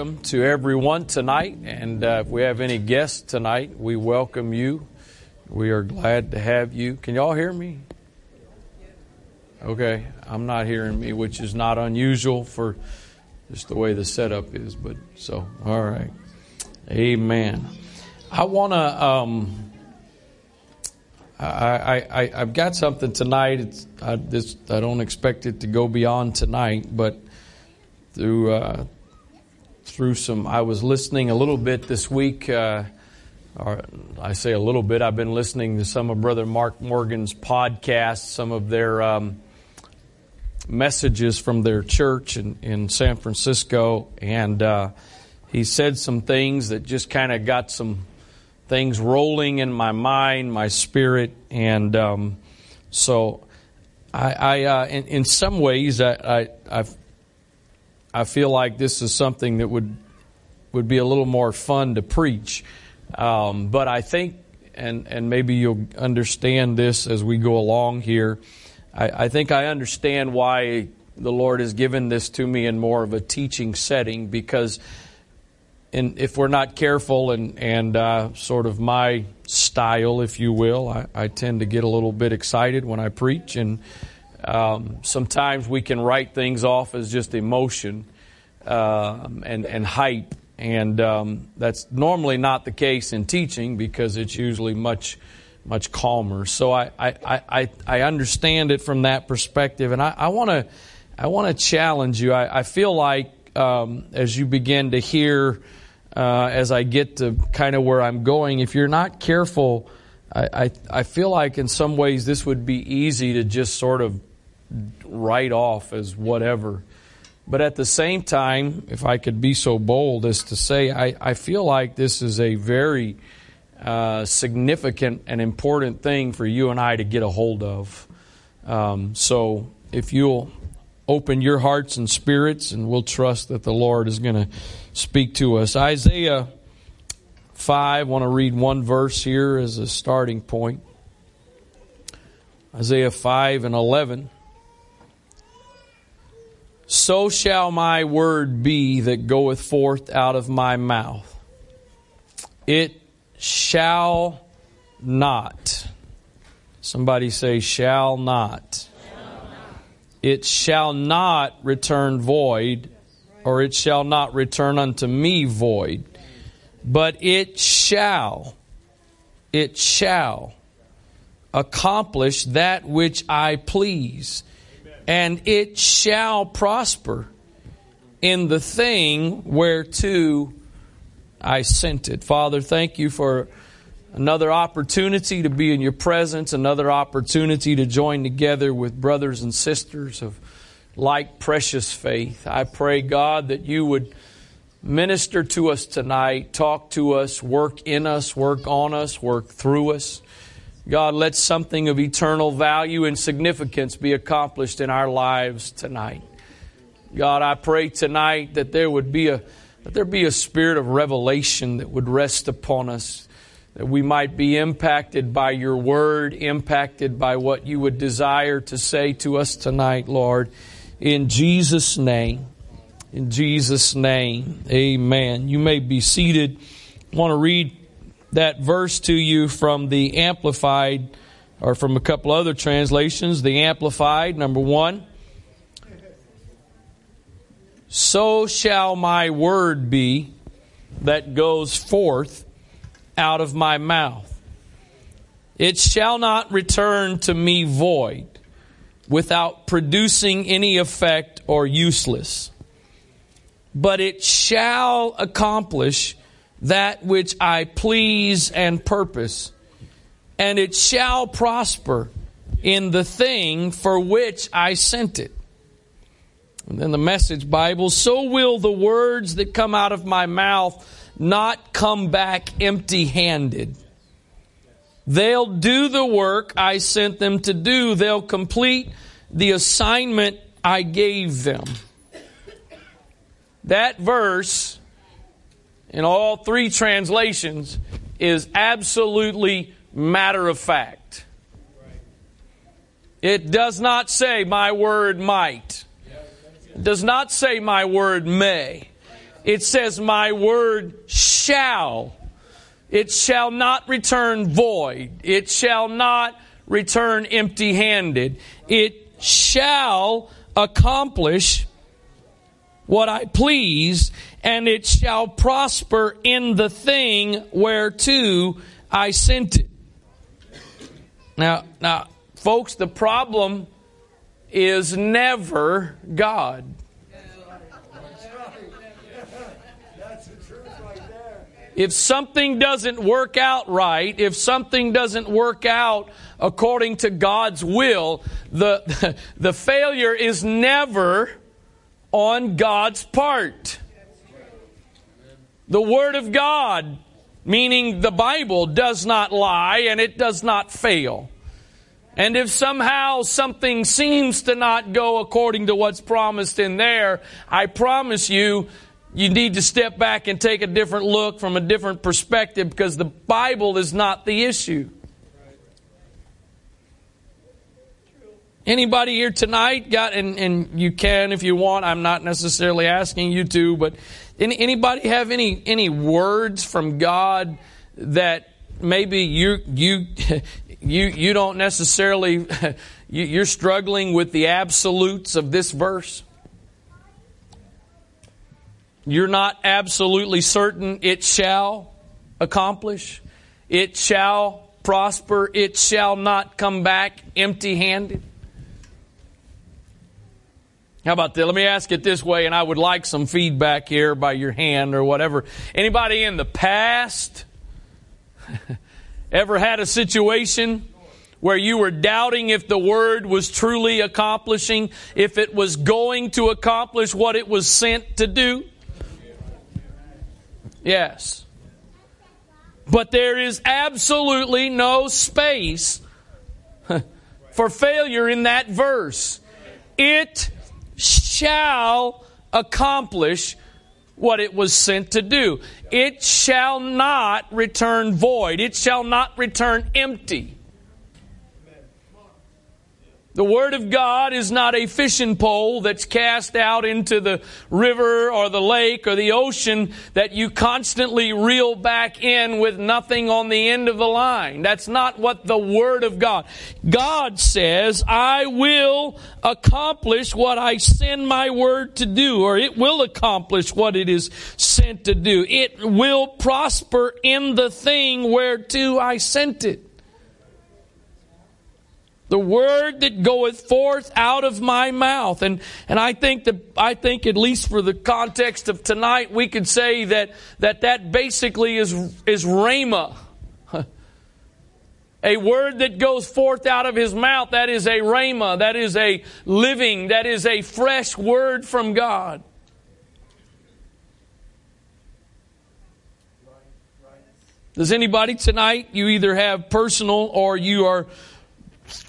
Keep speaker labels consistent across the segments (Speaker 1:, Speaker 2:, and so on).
Speaker 1: welcome to everyone tonight. And uh, if we have any guests tonight, we welcome you. We are glad to have you. Can y'all hear me? Okay, I'm not hearing me, which is not unusual for just the way the setup is. But so, all right. Amen. I want to. Um, I, I, I've got something tonight. It's, I, this, I don't expect it to go beyond tonight, but through uh, through some. I was listening a little bit this week. Uh, or I say a little bit. I've been listening to some of Brother Mark Morgan's podcasts, some of their um, messages from their church in, in San Francisco, and uh, he said some things that just kind of got some things rolling in my mind, my spirit, and um, so I, I uh, in, in, some ways, I, I, I've I feel like this is something that would would be a little more fun to preach. Um, but I think, and and maybe you'll understand this as we go along here. I, I, think I understand why the Lord has given this to me in more of a teaching setting because, in, if we're not careful and and uh, sort of my style, if you will, I, I tend to get a little bit excited when I preach and um, sometimes we can write things off as just emotion uh, and, and hype, and um, that's normally not the case in teaching because it's usually much much calmer. So I, I, I, I understand it from that perspective, and I want to I want to challenge you. I, I feel like um, as you begin to hear, uh, as I get to kind of where I'm going, if you're not careful, I, I, I feel like in some ways this would be easy to just sort of write off as whatever. But at the same time, if I could be so bold as to say, I, I feel like this is a very uh, significant and important thing for you and I to get a hold of. Um, so if you'll open your hearts and spirits, and we'll trust that the Lord is going to speak to us. Isaiah 5, I want to read one verse here as a starting point. Isaiah 5 and 11. So shall my word be that goeth forth out of my mouth. It shall not. Somebody say, shall not. It shall not return void, or it shall not return unto me void, but it shall, it shall accomplish that which I please and it shall prosper in the thing whereto I sent it. Father, thank you for another opportunity to be in your presence, another opportunity to join together with brothers and sisters of like precious faith. I pray, God, that you would minister to us tonight, talk to us, work in us, work on us, work through us. God, let something of eternal value and significance be accomplished in our lives tonight. God, I pray tonight that there would be a that there be a spirit of revelation that would rest upon us, that we might be impacted by your word, impacted by what you would desire to say to us tonight, Lord. In Jesus' name. In Jesus' name. Amen. You may be seated. I want to read that verse to you from the Amplified, or from a couple other translations. The Amplified, number one. So shall my word be that goes forth out of my mouth. It shall not return to me void, without producing any effect or useless, but it shall accomplish that which I please and purpose, and it shall prosper in the thing for which I sent it. And then the message Bible, so will the words that come out of my mouth not come back empty handed. They'll do the work I sent them to do. They'll complete the assignment I gave them. That verse in all three translations is absolutely matter of fact. It does not say, my word might. It does not say, my word may. It says, My word shall. It shall not return void. It shall not return empty handed. It shall accomplish what I please, and it shall prosper in the thing whereto I sent it. Now, now, folks, the problem is never God. If something doesn't work out right, if something doesn't work out according to God's will, the, the failure is never on God's part. The Word of God, meaning the Bible, does not lie and it does not fail. And if somehow something seems to not go according to what's promised in there, I promise you, you need to step back and take a different look from a different perspective because the Bible is not the issue. Anybody here tonight got, and, and you can if you want, I'm not necessarily asking you to, but any, anybody have any, any words from God that maybe you, you, you, you don't necessarily, you're struggling with the absolutes of this verse? You're not absolutely certain it shall accomplish, it shall prosper, it shall not come back empty handed. How about that? Let me ask it this way, and I would like some feedback here by your hand or whatever. Anybody in the past ever had a situation where you were doubting if the word was truly accomplishing, if it was going to accomplish what it was sent to do? Yes. But there is absolutely no space for failure in that verse. It shall accomplish what it was sent to do. It shall not return void. It shall not return empty. The Word of God is not a fishing pole that's cast out into the river or the lake or the ocean that you constantly reel back in with nothing on the end of the line. That's not what the Word of God. God says, I will accomplish what I send my Word to do, or it will accomplish what it is sent to do. It will prosper in the thing whereto I sent it. The word that goeth forth out of my mouth. And, and I think that, I think at least for the context of tonight, we could say that, that that basically is, is rhema. A word that goes forth out of his mouth, that is a rhema, that is a living, that is a fresh word from God. Does anybody tonight, you either have personal or you are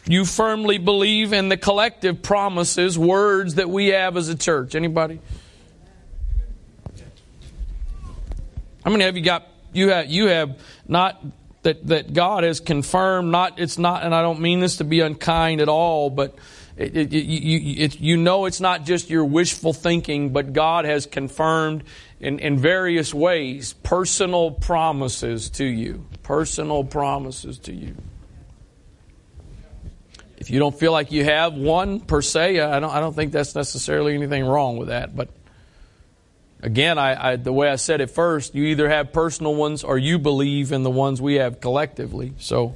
Speaker 1: you firmly believe in the collective promises, words that we have as a church? Anybody? How many have you got? You have you have not that that God has confirmed. Not it's not, and I don't mean this to be unkind at all, but it, it, you, it, you know it's not just your wishful thinking, but God has confirmed in, in various ways personal promises to you. Personal promises to you. If you don't feel like you have one per se, I don't, I don't think that's necessarily anything wrong with that. But again, I, I, the way I said it first, you either have personal ones or you believe in the ones we have collectively. So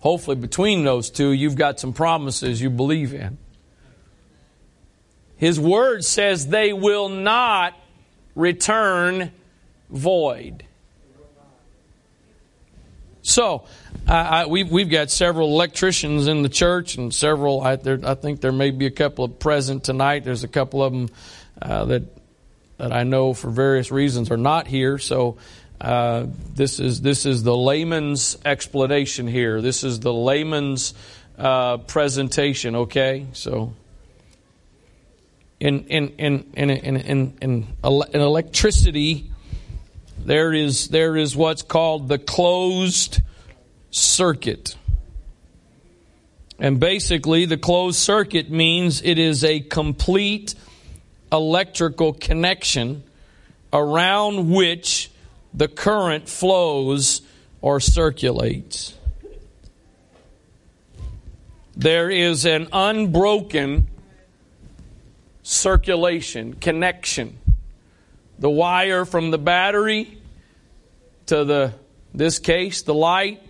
Speaker 1: hopefully between those two, you've got some promises you believe in. His word says they will not return void. So, I, we've, we've got several electricians in the church and several, I, there, I think there may be a couple of present tonight. There's a couple of them uh, that, that I know for various reasons are not here. So, uh, this is this is the layman's explanation here. This is the layman's uh, presentation. Okay, so in in in in in in, in, in electricity, there is there is what's called the closed circuit. And basically, the closed circuit means it is a complete electrical connection around which the current flows or circulates. There is an unbroken circulation, connection. The wire from the battery to the this case the light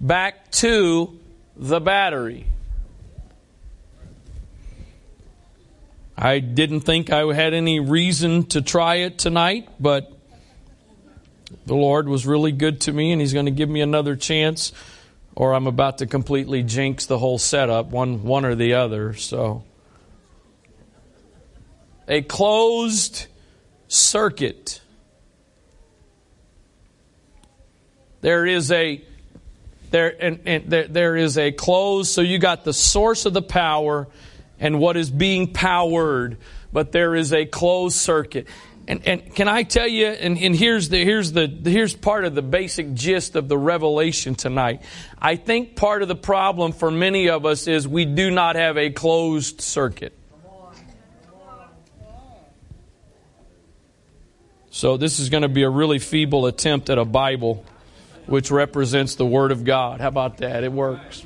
Speaker 1: back to the battery. I didn't think I had any reason to try it tonight, but the Lord was really good to me and He's going to give me another chance, or I'm about to completely jinx the whole setup, one, one or the other. So, a closed circuit. There is a there and, and there, there is a closed so you got the source of the power and what is being powered, but there is a closed circuit. And, and can I tell you, and, and here's the, here's the, here's part of the basic gist of the revelation tonight. I think part of the problem for many of us is we do not have a closed circuit. So this is going to be a really feeble attempt at a Bible which represents the Word of God. How about that? It works.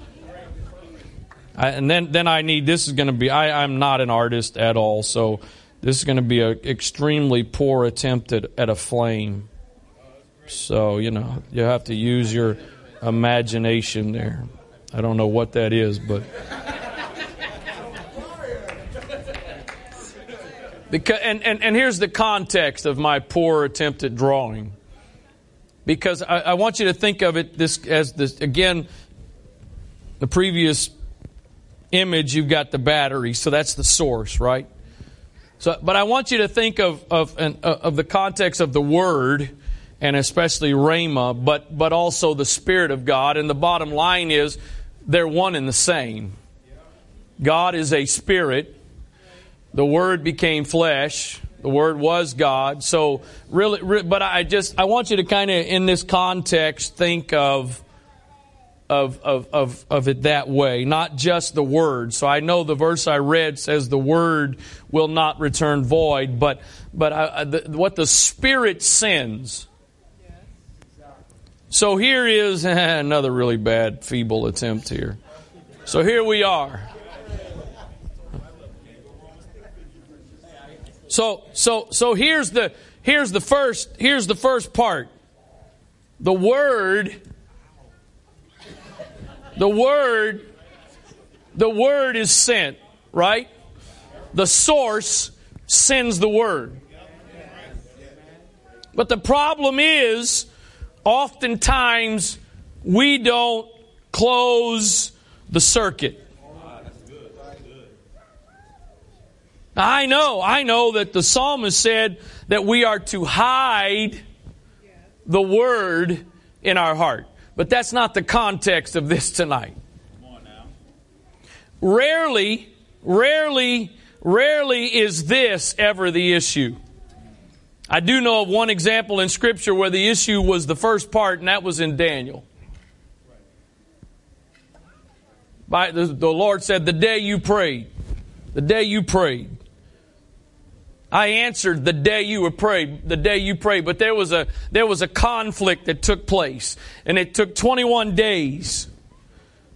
Speaker 1: I, and then, then I need, this is going to be, I, I'm not an artist at all, so this is going to be an extremely poor attempt at, at a flame. So, you know, you have to use your imagination there. I don't know what that is, but. Because, and, and, and here's the context of my poor attempt at drawing. Because I, I want you to think of it this as this again, the previous image, you've got the battery, so that's the source, right? So, but I want you to think of of uh, of the context of the Word, and especially Rhema, but but also the Spirit of God. And the bottom line is, they're one and the same. God is a spirit. The Word became flesh. The Word was God. So really, but I just I want you to kind of in this context think of of, of, of, of it that way, not just the word. So I know the verse I read says the word will not return void, but, but I, the, what the Spirit sends. So here is another really bad, feeble attempt here. So here we are. So so so here's the here's the first here's the first part. The word the word, the word is sent, right? The source sends the word. But the problem is, oftentimes, we don't close the circuit. I know, I know that the psalmist said that we are to hide the word in our heart. But that's not the context of this tonight. Rarely, rarely, rarely is this ever the issue. I do know of one example in Scripture where the issue was the first part, and that was in Daniel. By, the, the Lord said, The day you prayed, the day you prayed, I answered the day you were prayed, the day you prayed, but there was a there was a conflict that took place, and it took 21 days.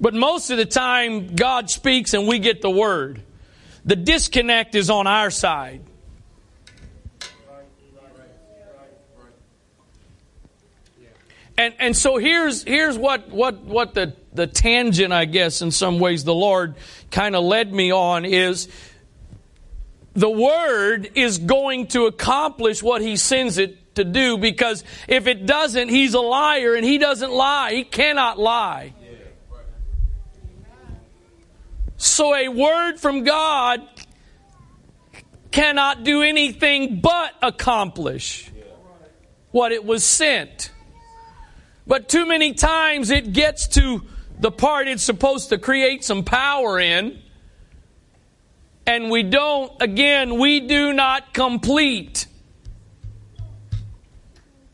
Speaker 1: But most of the time, God speaks and we get the word. The disconnect is on our side. And and so here's here's what what what the the tangent I guess in some ways the Lord kind of led me on is the Word is going to accomplish what He sends it to do because if it doesn't, He's a liar and He doesn't lie. He cannot lie. So a word from God cannot do anything but accomplish what it was sent. But too many times it gets to the part it's supposed to create some power in and we don't, again, we do not complete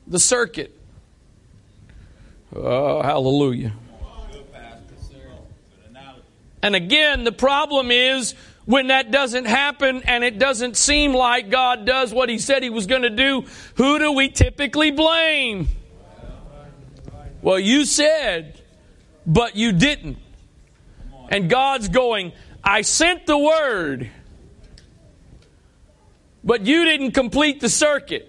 Speaker 1: the circuit. Oh, hallelujah. And again, the problem is when that doesn't happen and it doesn't seem like God does what He said He was going to do, who do we typically blame? Well, you said, but you didn't. And God's going, I sent the word, but you didn't complete the circuit.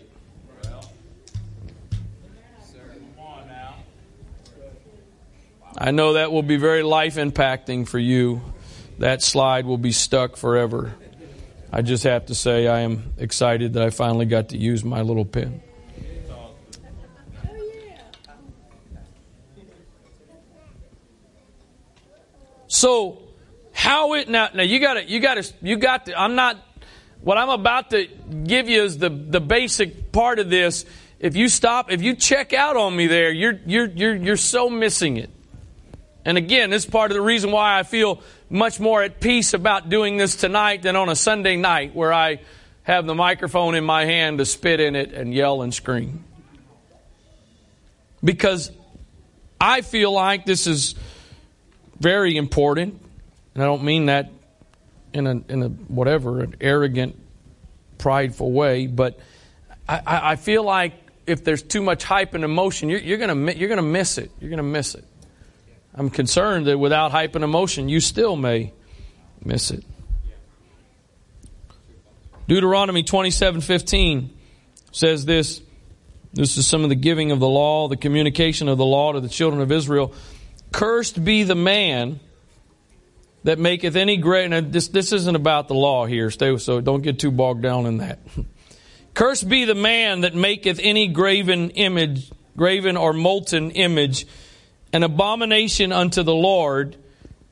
Speaker 1: I know that will be very life impacting for you. That slide will be stuck forever. I just have to say, I am excited that I finally got to use my little pen. So, how it now? Now you got to, you got to, you got to. I'm not. What I'm about to give you is the the basic part of this. If you stop, if you check out on me there, you're you're you're you're so missing it. And again, this is part of the reason why I feel much more at peace about doing this tonight than on a Sunday night where I have the microphone in my hand to spit in it and yell and scream. Because I feel like this is very important, and I don't mean that in a, in a whatever, an arrogant, prideful way, but I, I feel like if there's too much hype and emotion, you're, you're going you're gonna miss it. You're to miss it. I'm concerned that without hype and emotion, you still may miss it. Deuteronomy 27:15 says this. This is some of the giving of the law, the communication of the law to the children of Israel. Cursed be the man that maketh any great. Now this this isn't about the law here, stay so don't get too bogged down in that. Cursed be the man that maketh any graven image, graven or molten image an abomination unto the Lord,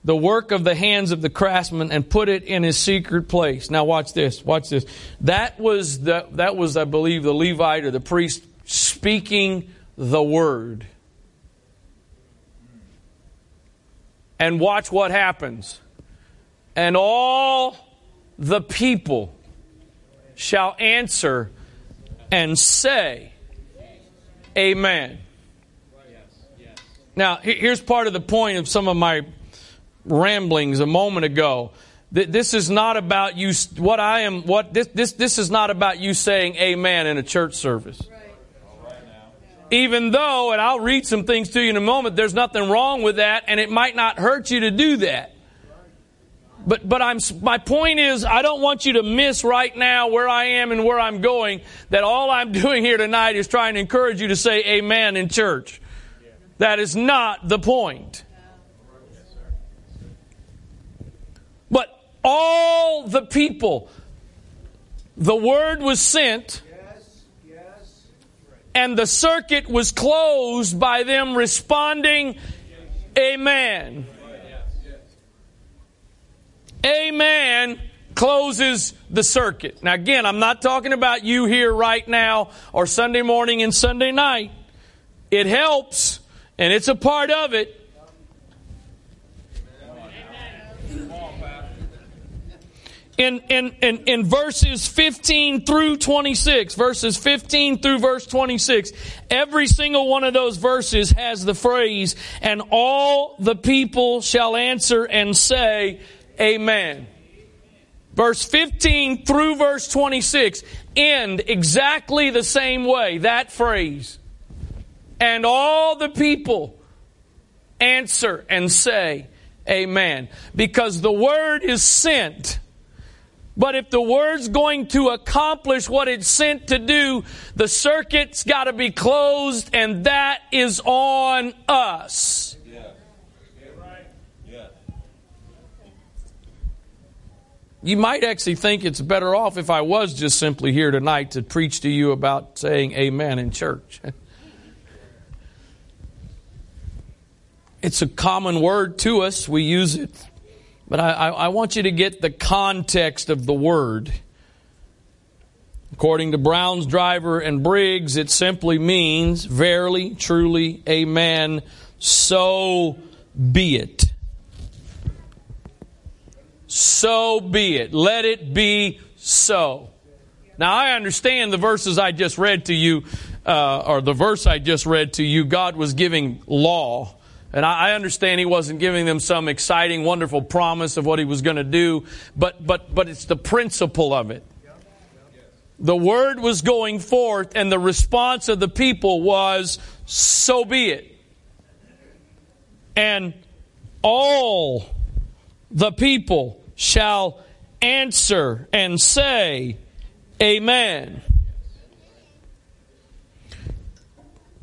Speaker 1: the work of the hands of the craftsman, and put it in his secret place. Now watch this. Watch this. That was the, that was, I believe, the Levite or the priest speaking the word. And watch what happens. And all the people shall answer and say, Amen. Now, here's part of the point of some of my ramblings a moment ago. This is not about you. What I am. What this this this is not about you saying Amen in a church service. Even though, and I'll read some things to you in a moment. There's nothing wrong with that, and it might not hurt you to do that. But but I'm my point is I don't want you to miss right now where I am and where I'm going. That all I'm doing here tonight is trying to encourage you to say Amen in church. That is not the point. But all the people, the word was sent, and the circuit was closed by them responding, Amen. Amen closes the circuit. Now, again, I'm not talking about you here right now or Sunday morning and Sunday night. It helps and it's a part of it. In, in, in, in verses 15 through 26, verses 15 through verse 26, every single one of those verses has the phrase, and all the people shall answer and say, Amen. Verse 15 through verse 26 end exactly the same way, that phrase. And all the people answer and say, Amen. Because the word is sent. But if the word's going to accomplish what it's sent to do, the circuit's got to be closed, and that is on us. You might actually think it's better off if I was just simply here tonight to preach to you about saying amen in church. It's a common word to us. We use it. But I, I, I want you to get the context of the word. According to Brown's Driver and Briggs, it simply means verily, truly, amen, so be it. So be it. Let it be so. Now, I understand the verses I just read to you, uh, or the verse I just read to you, God was giving law And I understand he wasn't giving them some exciting, wonderful promise of what he was going to do, but, but, but it's the principle of it. The word was going forth, and the response of the people was, So be it. And all the people shall answer and say, Amen.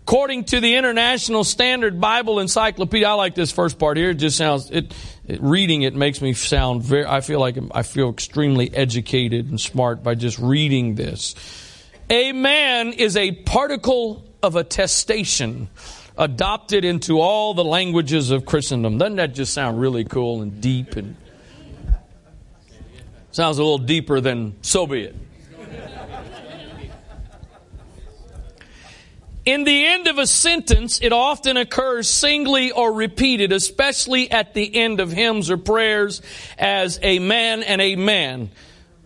Speaker 1: According to the International Standard Bible Encyclopedia, I like this first part here. It just sounds it, it, reading it makes me sound very. I feel like I feel extremely educated and smart by just reading this. Amen is a particle of attestation adopted into all the languages of Christendom. Doesn't that just sound really cool and deep and sounds a little deeper than so be it? In the end of a sentence, it often occurs singly or repeated, especially at the end of hymns or prayers as amen and amen.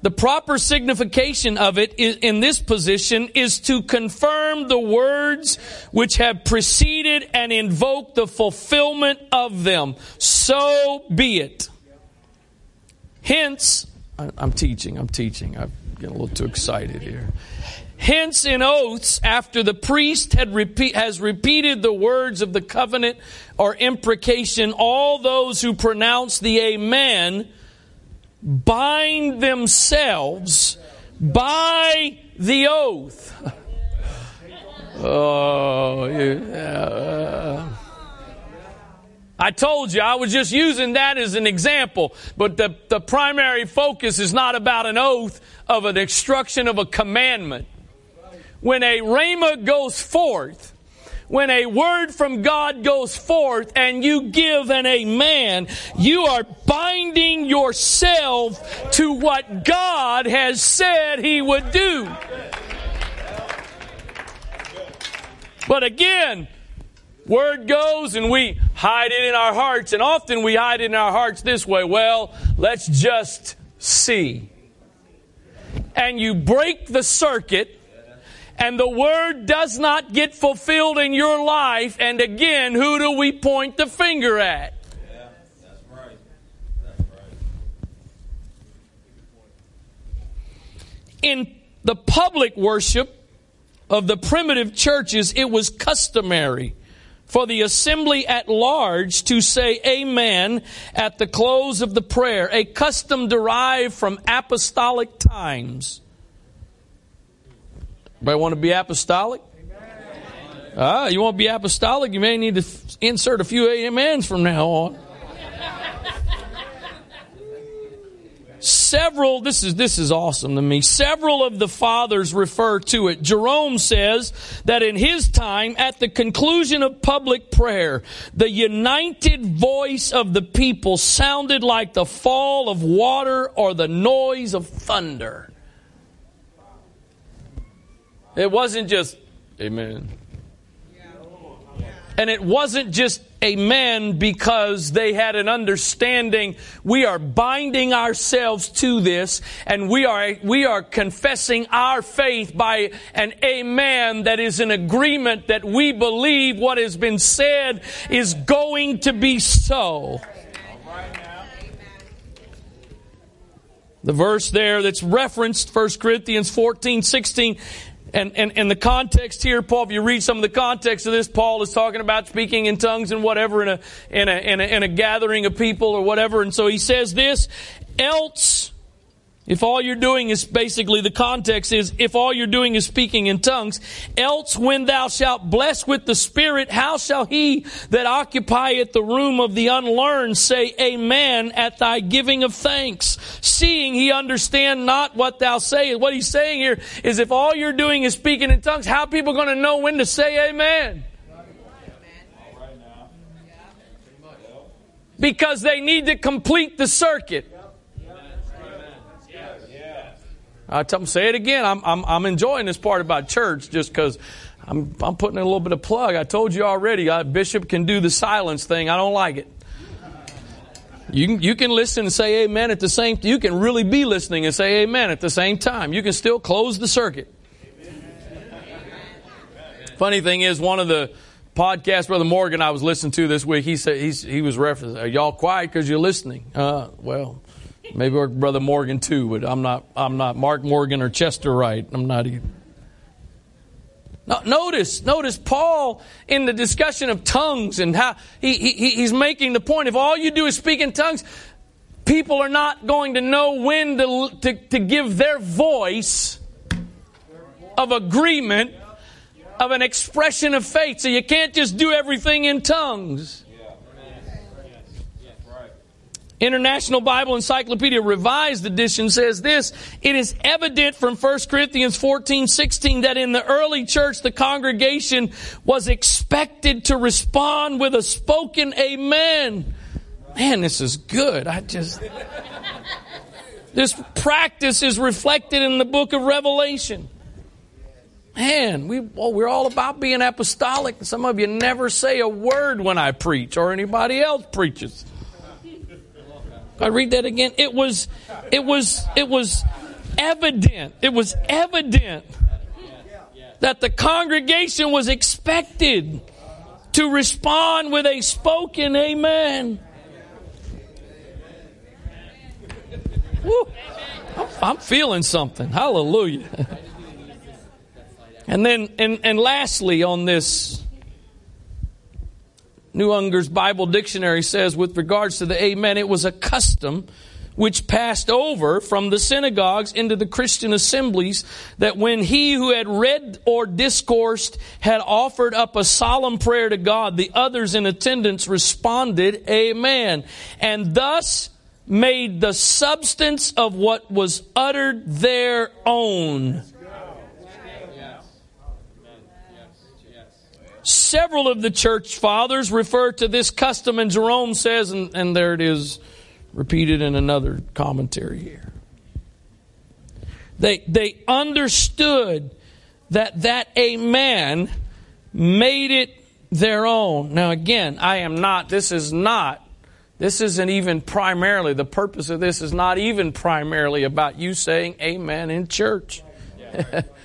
Speaker 1: The proper signification of it in this position is to confirm the words which have preceded and invoke the fulfillment of them. So be it. Hence, I'm teaching, I'm teaching. I'm getting a little too excited here. Hence, in oaths, after the priest had repeat, has repeated the words of the covenant or imprecation, all those who pronounce the Amen bind themselves by the oath. oh, yeah. I told you I was just using that as an example, but the, the primary focus is not about an oath of an instruction of a commandment when a rhema goes forth, when a word from God goes forth and you give an amen, you are binding yourself to what God has said He would do. But again, word goes and we hide it in our hearts, and often we hide it in our hearts this way well, let's just see. And you break the circuit and the word does not get fulfilled in your life, and again, who do we point the finger at? In the public worship of the primitive churches, it was customary for the assembly at large to say amen at the close of the prayer, a custom derived from apostolic times. Everybody want to be apostolic? Ah, you want to be apostolic? You may need to insert a few amens from now on. Several, this is, this is awesome to me. Several of the fathers refer to it. Jerome says that in his time, at the conclusion of public prayer, the united voice of the people sounded like the fall of water or the noise of thunder. It wasn't just, Amen. And it wasn't just amen because they had an understanding. We are binding ourselves to this and we are, we are confessing our faith by an amen that is an agreement that we believe what has been said is going to be so. The verse there that's referenced, 1 Corinthians 14, 16, and, and, and the context here, Paul, if you read some of the context of this, Paul is talking about speaking in tongues and whatever in a, in a, in a, in a gathering of people or whatever. And so he says this, else if all you're doing is basically the context is if all you're doing is speaking in tongues, else when thou shalt bless with the Spirit, how shall he that occupieth the room of the unlearned say amen at thy giving of thanks? Seeing he understand not what thou sayest. What he's saying here is if all you're doing is speaking in tongues, how are people going to know when to say amen? Because they need to complete the circuit. I tell them, say it again. I'm, I'm, I'm enjoying this part about church just because I'm, I'm putting in a little bit of plug. I told you already, uh, Bishop can do the silence thing. I don't like it. You can, you can listen and say amen at the same You can really be listening and say amen at the same time. You can still close the circuit. Funny thing is, one of the podcasts, Brother Morgan I was listening to this week, he said he's, he was referencing, "Are y'all quiet because you're listening?" Uh, well, maybe Brother Morgan too, but I'm not. I'm not Mark Morgan or Chester Wright. I'm not either. No, notice, notice Paul in the discussion of tongues and how he, he, he's making the point: if all you do is speak in tongues, people are not going to know when to, to, to give their voice of agreement of an expression of faith. So you can't just do everything in tongues. International Bible Encyclopedia Revised Edition says this It is evident from 1 Corinthians 14 16 that in the early church the congregation was expected to respond with a spoken amen. Man, this is good. I just. This practice is reflected in the book of Revelation. Man, we, well, we're all about being apostolic. Some of you never say a word when I preach or anybody else preaches. I read that again. It was, it was, it was evident. It was evident that the congregation was expected to respond with a spoken amen. Woo. I'm feeling something. Hallelujah. And then, and, and lastly, on this, New Unger's Bible Dictionary says, with regards to the Amen, it was a custom which passed over from the synagogues into the Christian assemblies that when he who had read or discoursed had offered up a solemn prayer to God, the others in attendance responded, Amen. And thus made the substance of what was uttered their own. Several of the church fathers refer to this custom, and Jerome says, and, and there it is repeated in another commentary here. They, they understood that that amen made it their own. Now, again, I am not, this is not, this isn't even primarily, the purpose of this is not even primarily about you saying amen in church.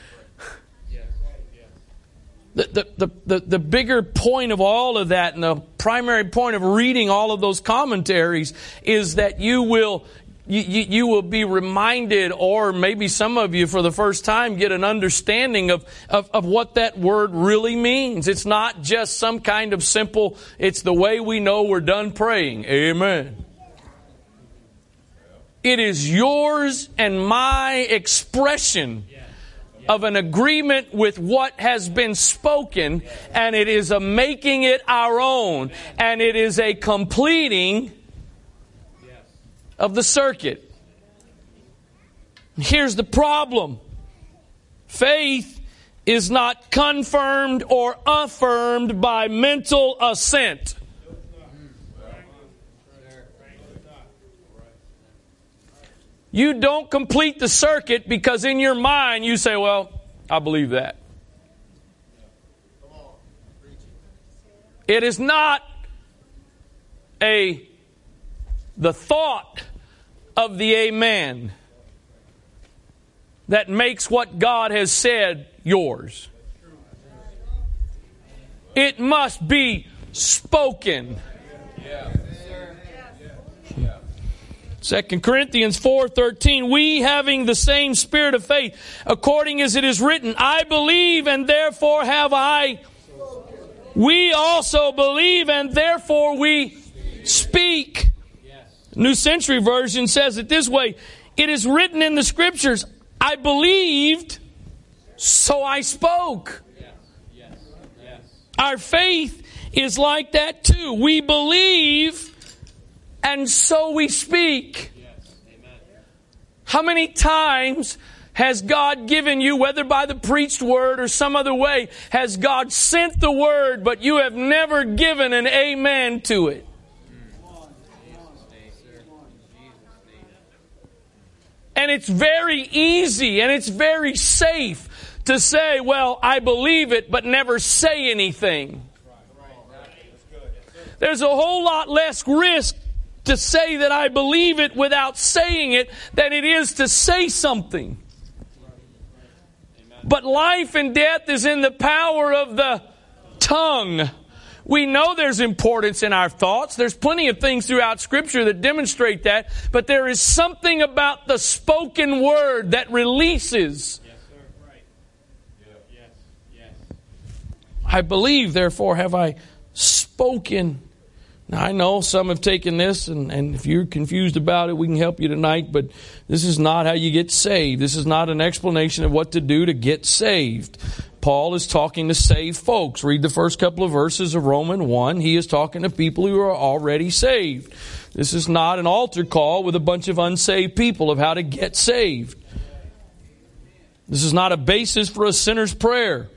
Speaker 1: the, the, the, the bigger point of all of that and the primary point of reading all of those commentaries is that you will you, you, will be reminded, or maybe some of you for the first time get an understanding of, of, of what that word really means. It's not just some kind of simple, it's the way we know we're done praying. Amen. It is yours and my expression of an agreement with what has been spoken, and it is a making it our own, and it is a completing of the circuit. Here's the problem faith is not confirmed or affirmed by mental assent. You don't complete the circuit because in your mind you say, Well, I believe that. It is not a the thought of the amen that makes what God has said yours. It must be spoken. Yeah. 2 Corinthians 4:13 we having the same spirit of faith according as it is written I believe and therefore have I. We also believe and therefore we speak. New Century Version says it this way it is written in the scriptures I believed so I spoke. Our faith is like that too. We believe and so we speak. How many times has God given you, whether by the preached word or some other way, has God sent the word, but you have never given an amen to it? And it's very easy and it's very safe to say, well, I believe it, but never say anything. There's a whole lot less risk to say that I believe it without saying it than it is to say something. But life and death is in the power of the tongue. We know there's importance in our thoughts. There's plenty of things throughout Scripture that demonstrate that, but there is something about the spoken word that releases.
Speaker 2: Yes, sir. Right. Yeah. Yes. Yes.
Speaker 1: I believe, therefore, have I spoken. Now, I know some have taken this, and, and if you're confused about it, we can help you tonight, but this is not how you get saved. This is not an explanation of what to do to get saved. Paul is talking to saved folks. Read the first couple of verses of Romans 1. He is talking to people who are already saved. This is not an altar call with a bunch of unsaved people of how to get saved. This is not a basis for a sinner's prayer.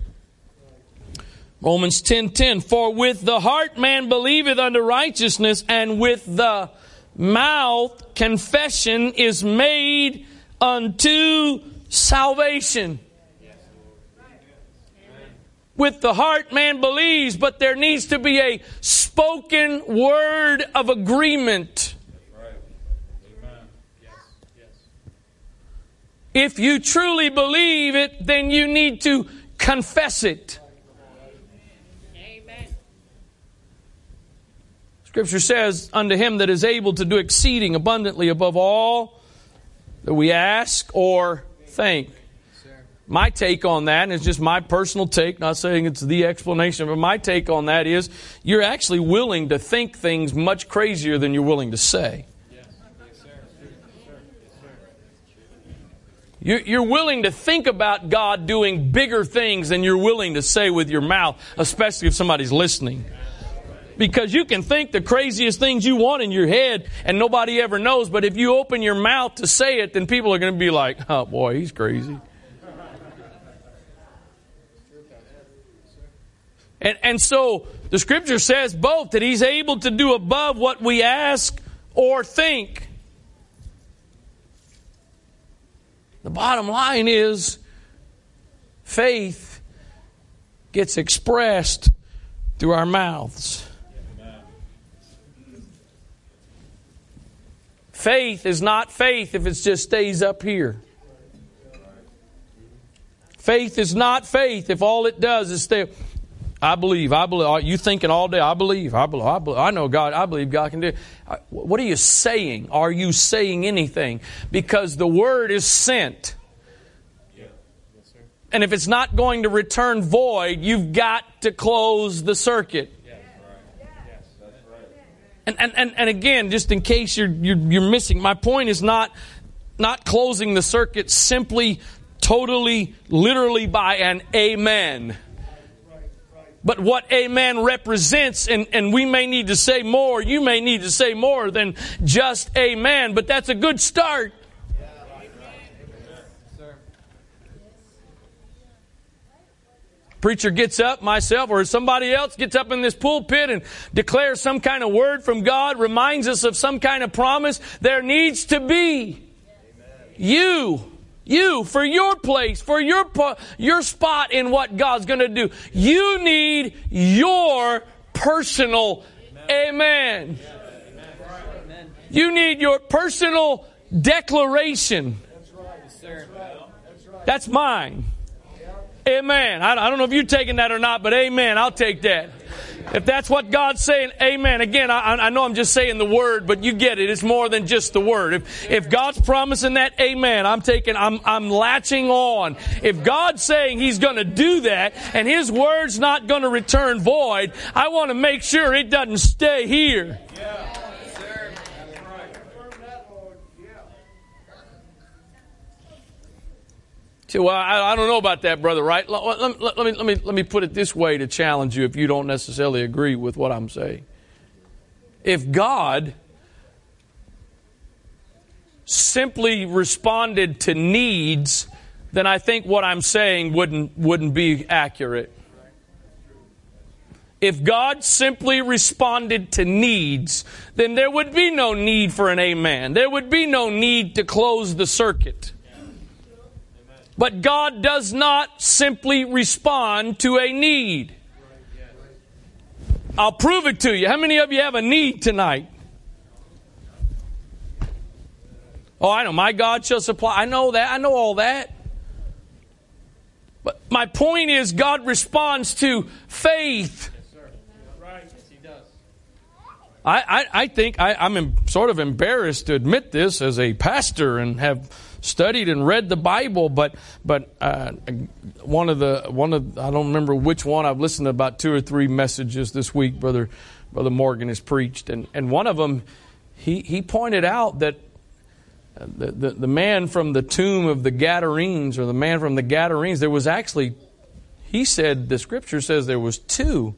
Speaker 1: Romans 10:10 10, 10, For with the heart man believeth unto righteousness and with the mouth confession is made unto salvation. With the heart man believes, but there needs to be a spoken word of agreement. If you truly believe it, then you need to confess it. Scripture says, Unto him that is able to do exceeding abundantly above all that we ask or think. My take on that, and it's just my personal take, not saying it's the explanation, but my take on that is you're actually willing to think things much crazier than you're willing to say. You're willing to think about God doing bigger things than you're willing to say with your mouth, especially if somebody's listening. Because you can think the craziest things you want in your head and nobody ever knows, but if you open your mouth to say it, then people are going to be like, oh boy, he's crazy. And, and so the scripture says both that he's able to do above what we ask or think. The bottom line is faith gets expressed through our mouths. Faith is not faith if it just stays up here. Faith is not faith if all it does is stay. I believe. I believe. You thinking all day? I believe. I believe. I, believe, I know God. I believe God can do. it. What are you saying? Are you saying anything? Because the word is sent.
Speaker 2: Yeah. Yes.
Speaker 1: And if it's not going to return void, you've got to close the circuit.
Speaker 2: Yes. Right. Yes. That's right.
Speaker 1: And, and, and, and again, just in case you're, you're, you're missing, my point is not, not closing the circuit simply, totally, literally by an amen. But what amen represents, and, and we may need to say more, you may need to say more than just amen, but that's a good start. Preacher gets up, myself or somebody else gets up in this pulpit and declares some kind of word from God, reminds us of some kind of promise. There needs to be you you for your place, for your your spot in what God's going to do. You need your personal amen. amen. You need your personal declaration. That's mine. Amen. I don't know if you're taking that or not, but amen. I'll take that. If that's what God's saying, amen. Again, I, I, know I'm just saying the word, but you get it. It's more than just the word. If, if God's promising that, amen, I'm taking, I'm, I'm latching on. If God's saying He's going to do that and His word's not going to return void, I want to make sure it doesn't stay here.
Speaker 2: Yeah.
Speaker 1: Well, I, I, don't know about that, brother. Right? Let, let, let, me let me let me put it this way to challenge you if you don't necessarily agree with what I'm saying. If God simply responded to needs, then I think what I'm saying wouldn't wouldn't be accurate. If God simply responded to needs, then there would be no need for an amen. There would be no need to close the circuit. But God does not simply respond to a need. I'll prove it to you. How many of you have a need tonight? Oh, I know. My God shall supply. I know that. I know all that. But my point is, God responds to faith. Yes, sir.
Speaker 2: Right. Yes, he does.
Speaker 1: I, I, I think I, I'm sort of embarrassed to admit this as a pastor and have studied and read the Bible, but but uh, one of the one of I don't remember which one I've listened to about two or three messages this week. Brother Brother Morgan has preached, and and one of them he he pointed out that. uh, The, the, the man from the tomb of the Gadarenes, or the man from the Gadarenes, there was actually, he said, the scripture says there was two.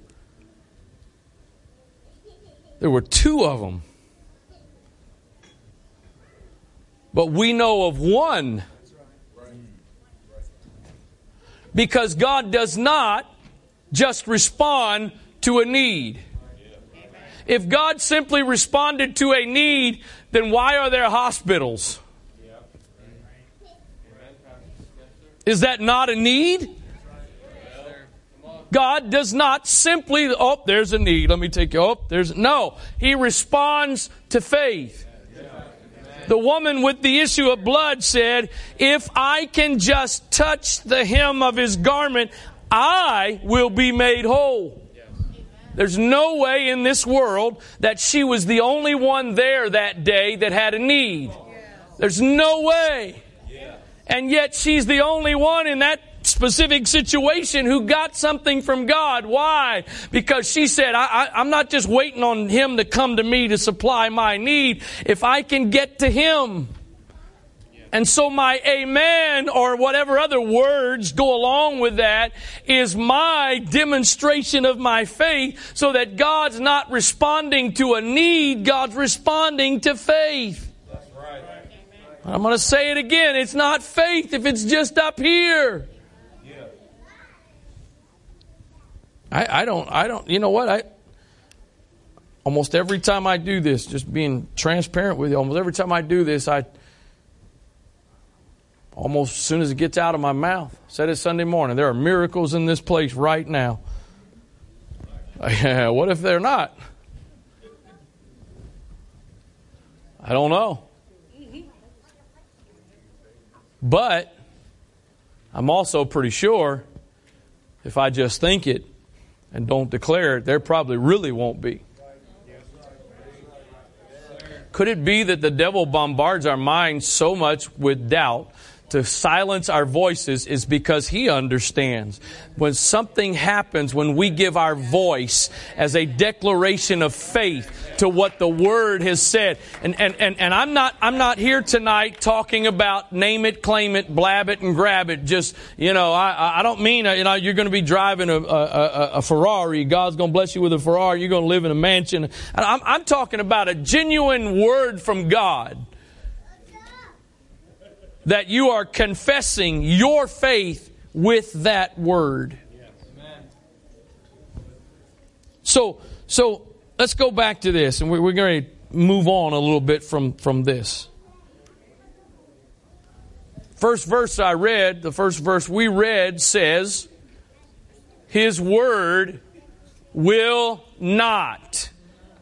Speaker 1: There were two of them. But we know of one. Because God does not just respond to a need. If God simply responded to a need, then why are there hospitals? Is that not a need? God does not simply, oh, there's a need. Let me take you. Oh, there's no. He responds to faith. The woman with the issue of blood said, If I can just touch the hem of his garment, I will be made whole. There's no way in this world that she was the only one there that day that had a need. There's no way. And yet she's the only one in that specific situation who got something from God. Why? Because she said, I, I, am not just waiting on Him to come to me to supply my need. If I can get to Him. And so my amen or whatever other words go along with that is my demonstration of my faith so that God's not responding to a need, God's responding to faith. I'm going to say it again. It's not faith if it's just up here. I, I don't, I don't, you know what? I, almost every time I do this, just being transparent with you, almost every time I do this, I, almost as soon as it gets out of my mouth, said it Sunday morning, there are miracles in this place right now. what if they're not? I don't know. But I'm also pretty sure if I just think it and don't declare it, there probably really won't be. Could it be that the devil bombards our minds so much with doubt to silence our voices is because he understands. When something happens when we give our voice as a declaration of faith to what the word has said and and and, and I'm not I'm not here tonight talking about name it claim it blab it and grab it. Just you know I I don't mean you know you're going to be driving a, a, a Ferrari. God's going to bless you with a Ferrari. You're going to live in a mansion. I'm, I'm talking about a genuine word from God that you are confessing your faith with that word. So, so let's go back to this, and we're, going to move on a little bit from, from this. First verse I read, the first verse we read says, His word will not,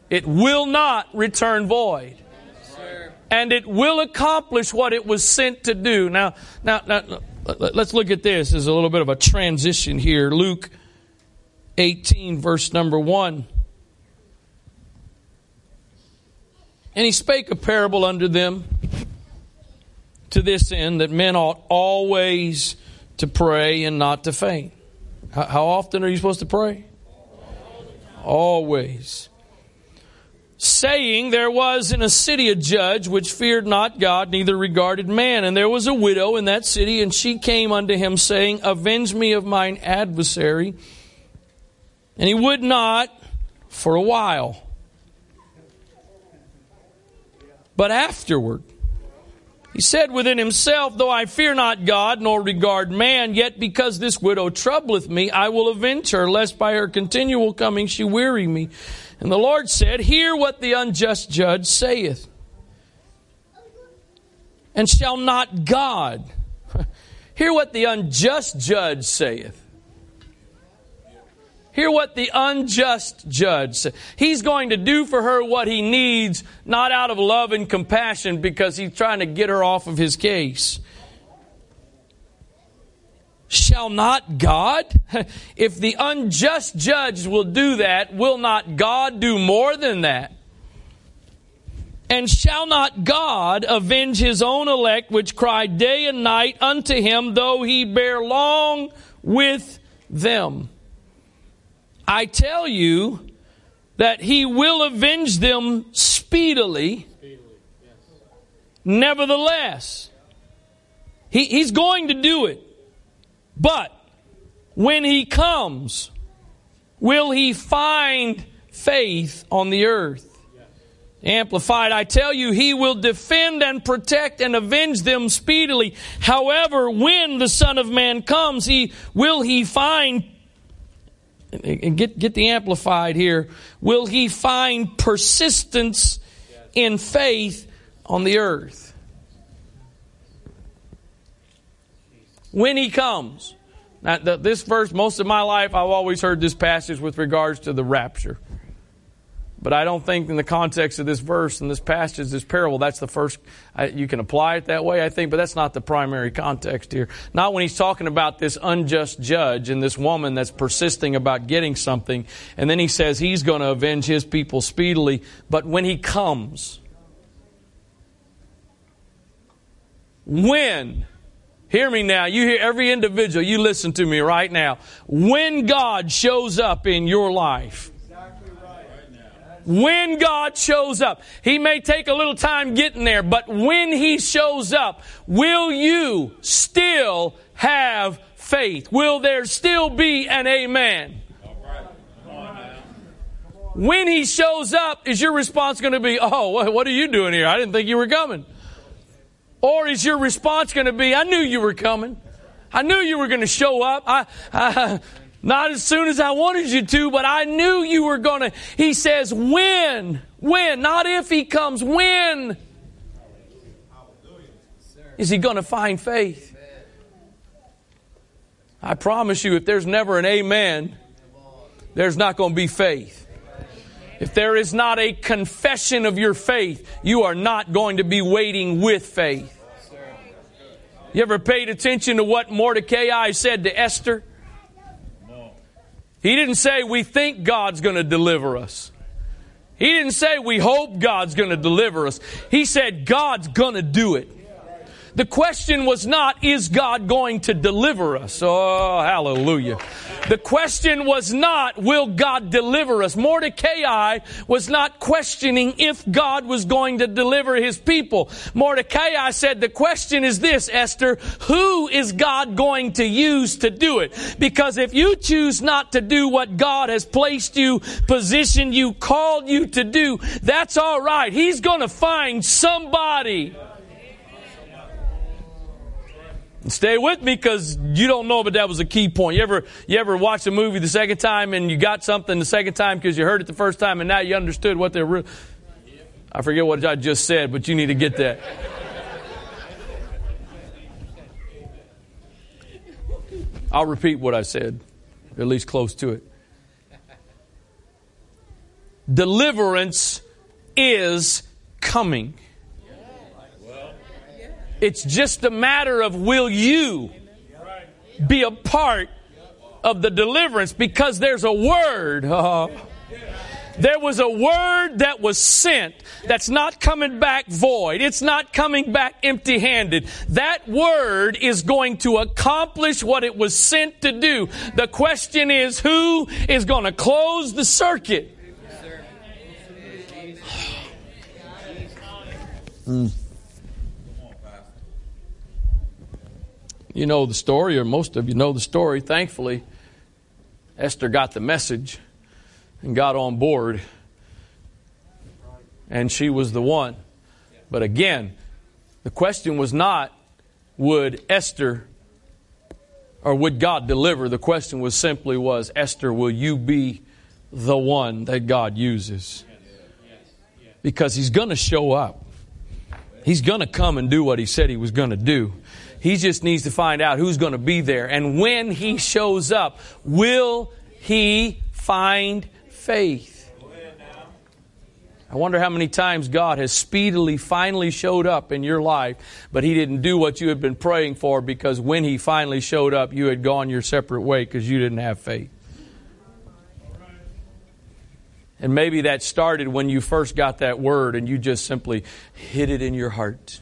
Speaker 1: it will not return void and it will accomplish what it was sent to do. Now, now, now, let's look at this as a little bit of a transition here. Luke 18, verse number 1. And he spake a parable unto them to this end that men ought always to pray and not to faint. How often are you supposed to pray? Always saying, There was in a city a judge which feared not God, neither regarded man. And there was a widow in that city, and she came unto him, saying, Avenge me of mine adversary. And he would not for a while. But afterward, he said within himself, Though I fear not God, nor regard man, yet because this widow troubleth me, I will avenge her, lest by her continual coming she weary me. And the Lord said, Hear what the unjust judge saith. And shall not God hear what the unjust judge saith? Hear what the unjust judge said. He's going to do for her what he needs, not out of love and compassion because he's trying to get her off of his case. Shall not God? If the unjust judge will do that, will not God do more than that? And shall not God avenge his own elect, which cry day and night unto him, though he bear long with them? I tell you that he will avenge them speedily. Nevertheless, he, he's going to do it. But when he comes, will he find faith on the earth? Amplified, I tell you, he will defend and protect and avenge them speedily. However, when the Son of Man comes, he will he find and get get the amplified here. Will he find persistence in faith on the earth? When he comes. Now, this verse, most of my life, I've always heard this passage with regards to the rapture. But I don't think in the context of this verse and this passage, this parable, that's the first, you can apply it that way, I think, but that's not the primary context here. Not when he's talking about this unjust judge and this woman that's persisting about getting something, and then he says he's going to avenge his people speedily, but when he comes, when, hear me now, you hear every individual, you listen to me right now, when God shows up in your life, when God shows up. He may take a little time getting there, but when He shows up, will you still have faith? Will there still be an amen? When He shows up, is your response going to be, oh, what are you doing here? I didn't think you were coming. Or is your response going to be, I knew you were coming. I knew you were going to show up. I, I, not as soon as I wanted you to, but I knew you were going to. He says, when? When? Not if he comes. When? Is he going to find faith? I promise you, if there's never an amen, there's not going to be faith. If there is not a confession of your faith, you are not going to be waiting with faith. You ever paid attention to what Mordecai said to Esther? No. He didn't say we think God's going to deliver us. He didn't say we hope God's going to deliver us. He said God's going to do it. The question was not, is God going to deliver us? Oh, hallelujah. The question was not, will God deliver us? Mordecai was not questioning if God was going to deliver his people. Mordecai said, the question is this, Esther, who is God going to use to do it? Because if you choose not to do what God has placed you, positioned you, called you to do, that's all right. He's going to find somebody Stay with me because you don't know, but that was a key point. You ever, you ever watch a movie the second time and you got something the second time because you heard it the first time and now you understood what they're real. I forget what I just said, but you need to get that. I'll repeat what I said, at least close to it. Deliverance is coming. It's just a matter of will you be a part of the deliverance because there's a word. Uh, there was a word that was sent that's not coming back void. It's not coming back empty handed. That word is going to accomplish what it was sent to do. The question is who is going to close the circuit? Mm. You know the story, or most of you know the story. Thankfully, Esther got the message and got on board, and she was the one. But again, the question was not would Esther or would God deliver? The question was simply was Esther, will you be the one that God uses? Because he's going to show up. He's going to come and do what he said he was going to do. He just needs to find out who's going to be there. And when he shows up, will he find faith? I wonder how many times God has speedily, finally showed up in your life, but He didn't do what you had been praying for because when He finally showed up, you had gone your separate way because you didn't have faith. And maybe that started when you first got that word and you just simply hid it in your heart.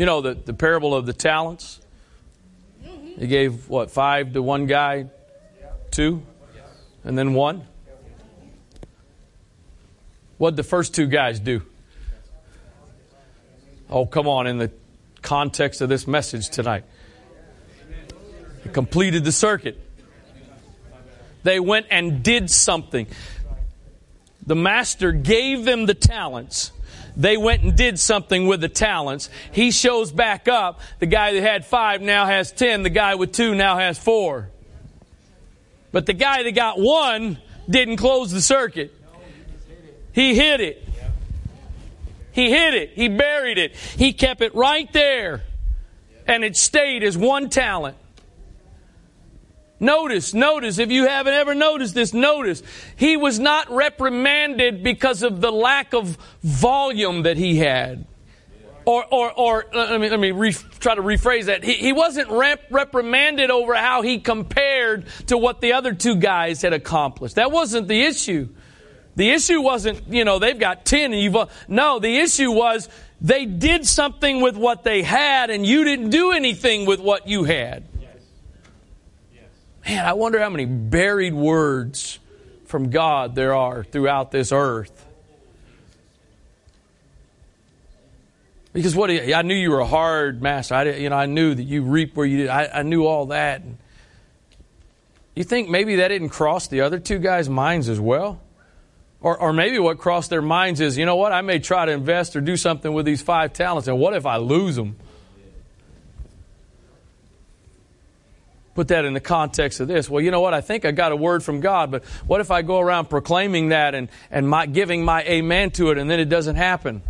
Speaker 1: You know, the, the parable of the talents? He gave, what, five to one guy? Two? And then one? What'd the first two guys do? Oh, come on, in the context of this message tonight. They completed the circuit. They went and did something. The master gave them the talents. They went and did something with the talents. He shows back up. The guy that had five now has ten. The guy with two now has four. But the guy that got one didn't close the circuit. He hid it. He hid it. He buried it. He kept it right there. And it stayed as one talent. Notice, notice, if you haven't ever noticed this, notice, he was not reprimanded because of the lack of volume that he had. Or, or, or let me, let me re, try to rephrase that. He, he wasn't rep, reprimanded over how he compared to what the other two guys had accomplished. That wasn't the issue. The issue wasn't, you know, they've got 10 and you've, no, the issue was they did something with what they had and you didn't do anything with what you had. Man, I wonder how many buried words from God there are throughout this earth. Because what I knew you were a hard master. I, you know, I knew that you reap where you did. I, I knew all that. You think maybe that didn't cross the other two guys' minds as well? Or, or maybe what crossed their minds is, you know what, I may try to invest or do something with these five talents, and what if I lose them? Put that in the context of this. Well, you know what? I think I got a word from God, but what if I go around proclaiming that and, and my, giving my amen to it and then it doesn't happen?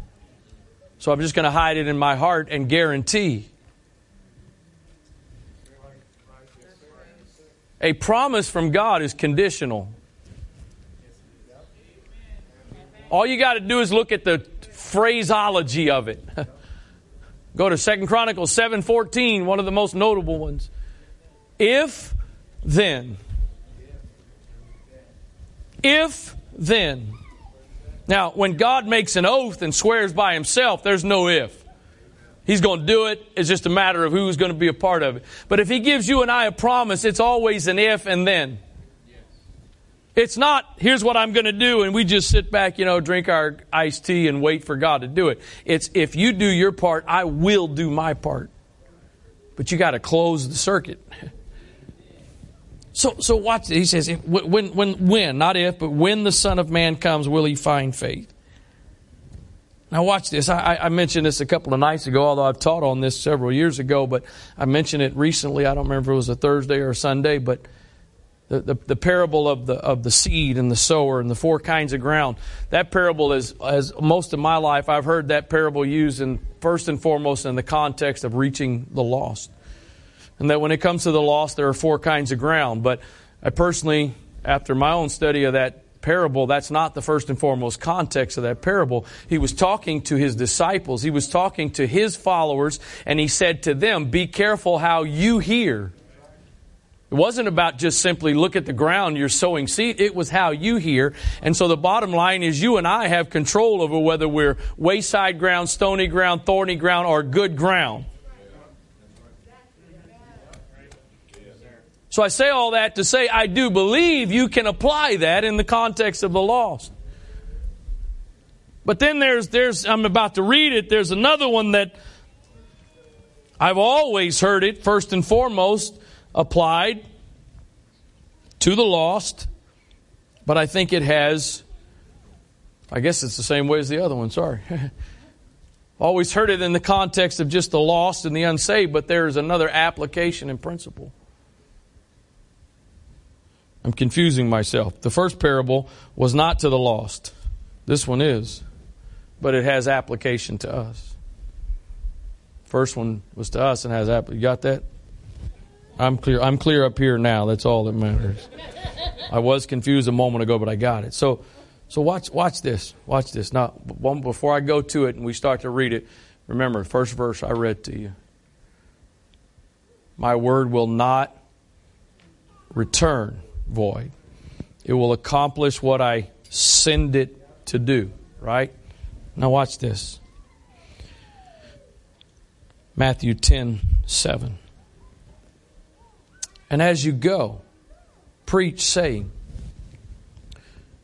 Speaker 1: So I'm just going to hide it in my heart and guarantee. A promise from God is conditional. All you got to do is look at the phraseology of it. Go to Second Chronicles 7:14, one of the most notable ones. If then. If then. Now, when God makes an oath and swears by himself, there's no if. He's going to do it. It's just a matter of who's going to be a part of it. But if he gives you and I a promise, it's always an if and then. It's not, here's what I'm going to do, and we just sit back, you know, drink our iced tea and wait for God to do it. It's, if you do your part, I will do my part. But you got to close the circuit. So, so watch. He says, when, when, when, not if, but when the Son of Man comes, will he find faith? Now, watch this. I, I, mentioned this a couple of nights ago, although I've taught on this several years ago, but I mentioned it recently. I don't remember if it was a Thursday or a Sunday, but the, the, the, parable of the, of the seed and the sower and the four kinds of ground. That parable is, as most of my life, I've heard that parable used in, first and foremost in the context of reaching the lost and that when it comes to the lost, there are four kinds of ground. But I personally, after my own study of that parable, that's not the first and foremost context of that parable. He was talking to his disciples, he was talking to his followers, and he said to them, Be careful how you hear. It wasn't about just simply look at the ground you're sowing seed. It was how you hear. And so the bottom line is you and I have control over whether we're wayside ground, stony ground, thorny ground, or good ground. So I say all that to say I do believe you can apply that in the context of the lost. But then there's, there's, I'm about to read it, there's another one that I've always heard it, first and foremost, applied to the lost, but I think it has, I guess it's the same way as the other one, sorry. always heard it in the context of just the lost and the unsaved, but there is another application and principle. I'm confusing myself. The first parable was not to the lost. This one is, but it has application to us. First one was to us and has app. You got that? I'm clear. I'm clear up here now. That's all that matters. I was confused a moment ago, but I got it. So, So watch, watch this. Watch this. Now, before I go to it and we start to read it, remember, first verse I read to you. My word will not return void. It will accomplish what I send it to do, right? Now watch this. Matthew 10 7. And as you go, preach, saying,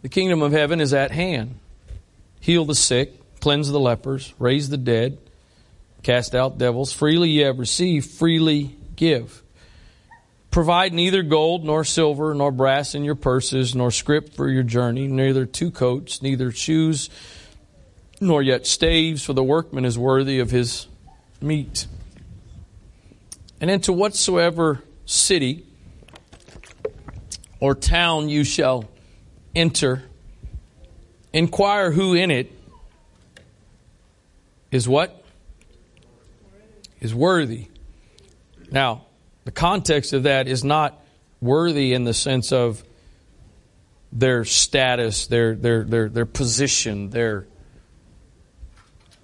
Speaker 1: The kingdom of heaven is at hand. Heal the sick, cleanse the lepers, raise the dead, cast out devils. Freely ye have received, freely give. Provide neither gold, nor silver, nor brass in your purses, nor scrip for your journey, neither two coats, neither shoes, nor yet staves, for the workman is worthy of his meat. And into whatsoever city or town you shall enter, inquire who in it is what? Is worthy. Now, the context of that is not worthy in the sense of their status, their their their their position, their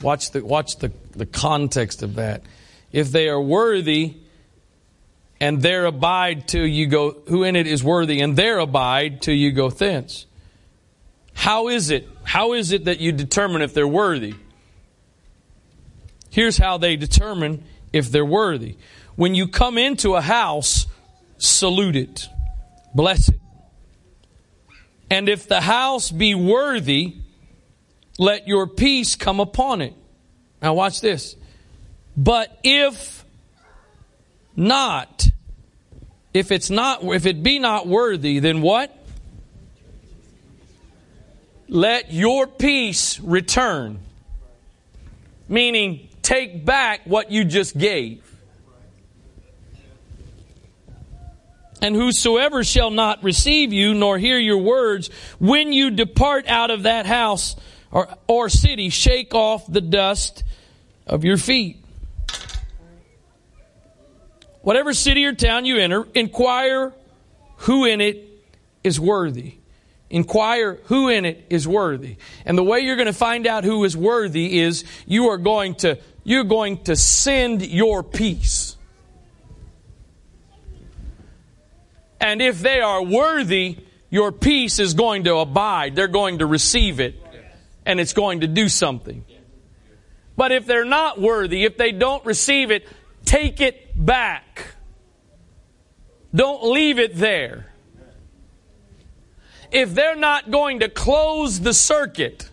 Speaker 1: watch the watch the, the context of that. If they are worthy, and there abide till you go, who in it is worthy, and there abide till you go thence. How is it? How is it that you determine if they're worthy? Here's how they determine if they're worthy. When you come into a house, salute it, bless it. And if the house be worthy, let your peace come upon it. Now, watch this. But if not, if it's not, if it be not worthy, then what? Let your peace return. Meaning, take back what you just gave. And whosoever shall not receive you nor hear your words, when you depart out of that house or, or city, shake off the dust of your feet. Whatever city or town you enter, inquire who in it is worthy. Inquire who in it is worthy. And the way you're going to find out who is worthy is you are going to, you're going to send your peace. And if they are worthy, your peace is going to abide. They're going to receive it. And it's going to do something. But if they're not worthy, if they don't receive it, take it back. Don't leave it there. If they're not going to close the circuit,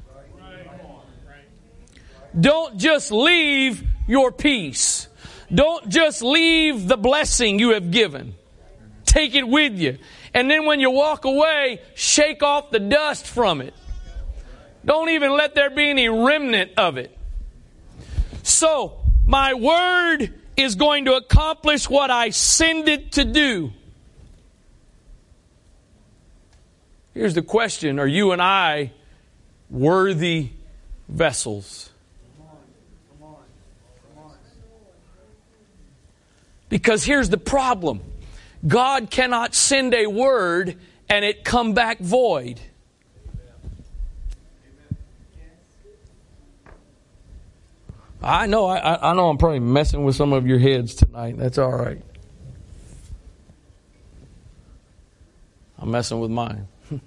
Speaker 1: don't just leave your peace. Don't just leave the blessing you have given. Take it with you. And then when you walk away, shake off the dust from it. Don't even let there be any remnant of it. So, my word is going to accomplish what I send it to do. Here's the question Are you and I worthy vessels? Because here's the problem God cannot send a word and it come back void. I know, I, I know I'm probably messing with some of your heads tonight. That's all right. I'm messing with mine.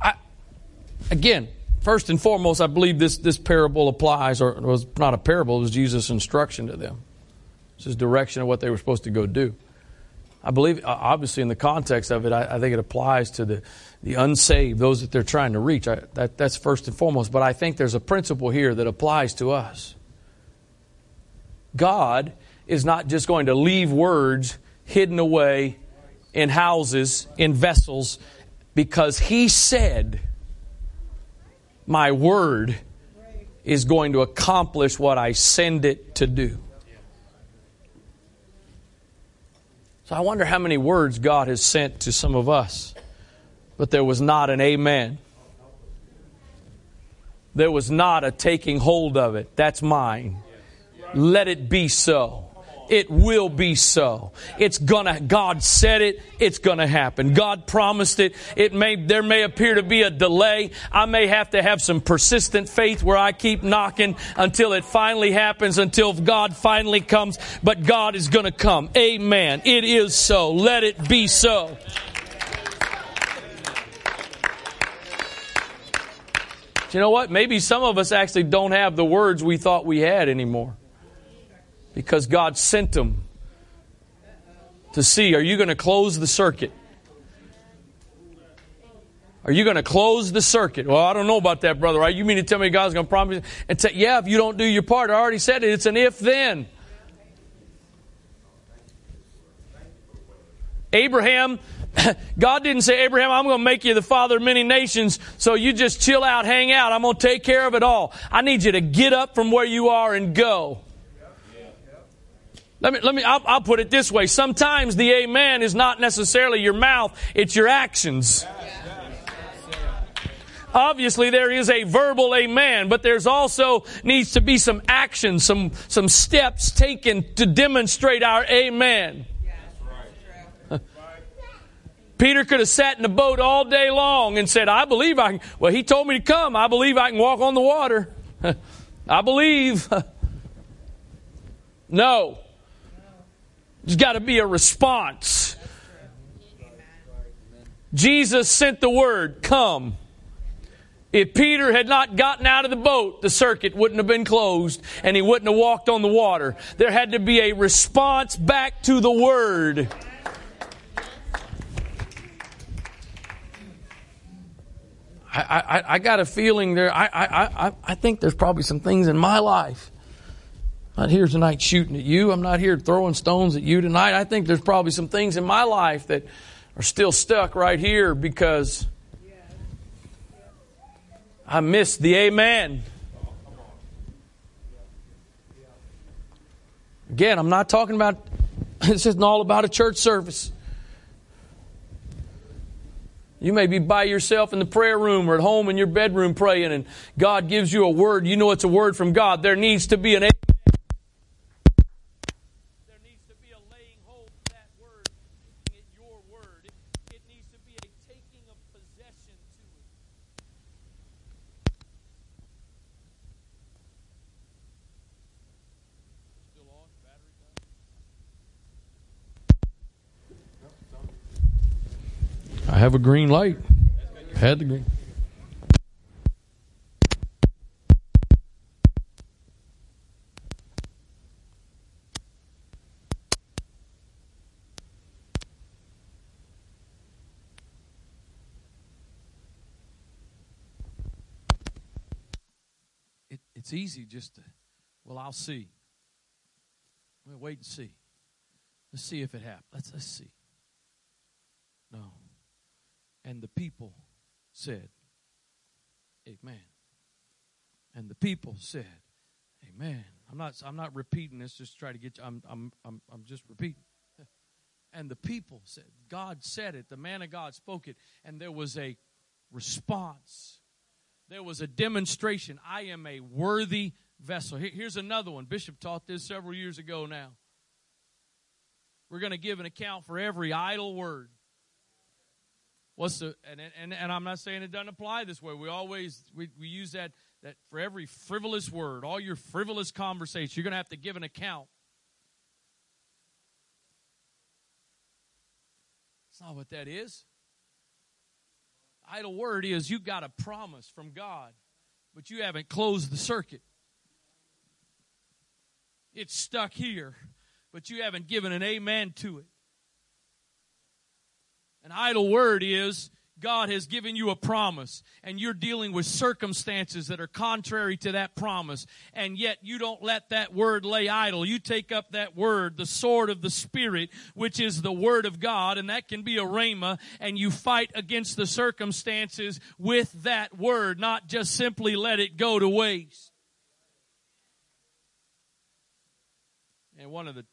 Speaker 1: I, again, first and foremost, I believe this, this parable applies, or was not a parable, it was Jesus' instruction to them. It's his direction of what they were supposed to go do. I believe, obviously, in the context of it, I, I think it applies to the, the unsaved, those that they're trying to reach. I, that, that's first and foremost. But I think there's a principle here that applies to us. God is not just going to leave words hidden away in houses, in vessels, because He said, My word is going to accomplish what I send it to do. So I wonder how many words God has sent to some of us, but there was not an amen. There was not a taking hold of it. That's mine. Let it be so. It will be so. It's gonna, God said it, it's gonna happen. God promised it. It may, there may appear to be a delay. I may have to have some persistent faith where I keep knocking until it finally happens, until God finally comes, but God is gonna come. Amen. It is so. Let it be so. you know what? Maybe some of us actually don't have the words we thought we had anymore because God sent them to see are you going to close the circuit? Are you going to close the circuit? Well, I don't know about that, brother. Right? You mean to tell me God's going to promise? And say, yeah, if you don't do your part, I already said it. It's an if then. Abraham, God didn't say, Abraham, I'm going to make you the father of many nations, so you just chill out, hang out. I'm going to take care of it all. I need you to get up from where you are and go. Let me, let me, I'll, I'll, put it this way. Sometimes the amen is not necessarily your mouth, it's your actions. Obviously, there is a verbal amen, but there's also needs to be some action, some, some steps taken to demonstrate our amen. Peter could have sat in the boat all day long and said, I believe I can. Well, he told me to come. I believe I can walk on the water. I believe. no. There's got to be a response. Jesus sent the word, come. If Peter had not gotten out of the boat, the circuit wouldn't have been closed and he wouldn't have walked on the water. There had to be a response back to the word. I, I, I got a feeling there. I, I, I, I think there's probably some things in my life not here tonight shooting at you. I'm not here throwing stones at you tonight. I think there's probably some things in my life that are still stuck right here because I missed the amen. Again, I'm not talking about, this isn't all about a church service. You may be by yourself in the prayer room or at home in your bedroom praying, and God gives you a word. You know it's a word from God. There needs to be an have a green light. Had the green. It, it's easy just to, well, I'll see. We'll wait and see. Let's see if it happens. Let's, let's see. No. And the people said, Amen. And the people said, Amen. I'm not I'm not repeating this just try to get you I'm I'm I'm I'm just repeating. And the people said, God said it, the man of God spoke it, and there was a response. There was a demonstration. I am a worthy vessel. Here's another one. Bishop taught this several years ago now. We're going to give an account for every idle word. What's the and, and and I'm not saying it doesn't apply this way. We always we, we use that that for every frivolous word, all your frivolous conversation, you're going to have to give an account. it's not what that is. Idle word is you've got a promise from God, but you haven't closed the circuit. It's stuck here, but you haven't given an amen to it. An idle word is God has given you a promise and you're dealing with circumstances that are contrary to that promise. And yet you don't let that word lay idle. You take up that word, the sword of the Spirit, which is the word of God, and that can be a rhema, and you fight against the circumstances with that word, not just simply let it go to waste. And one of the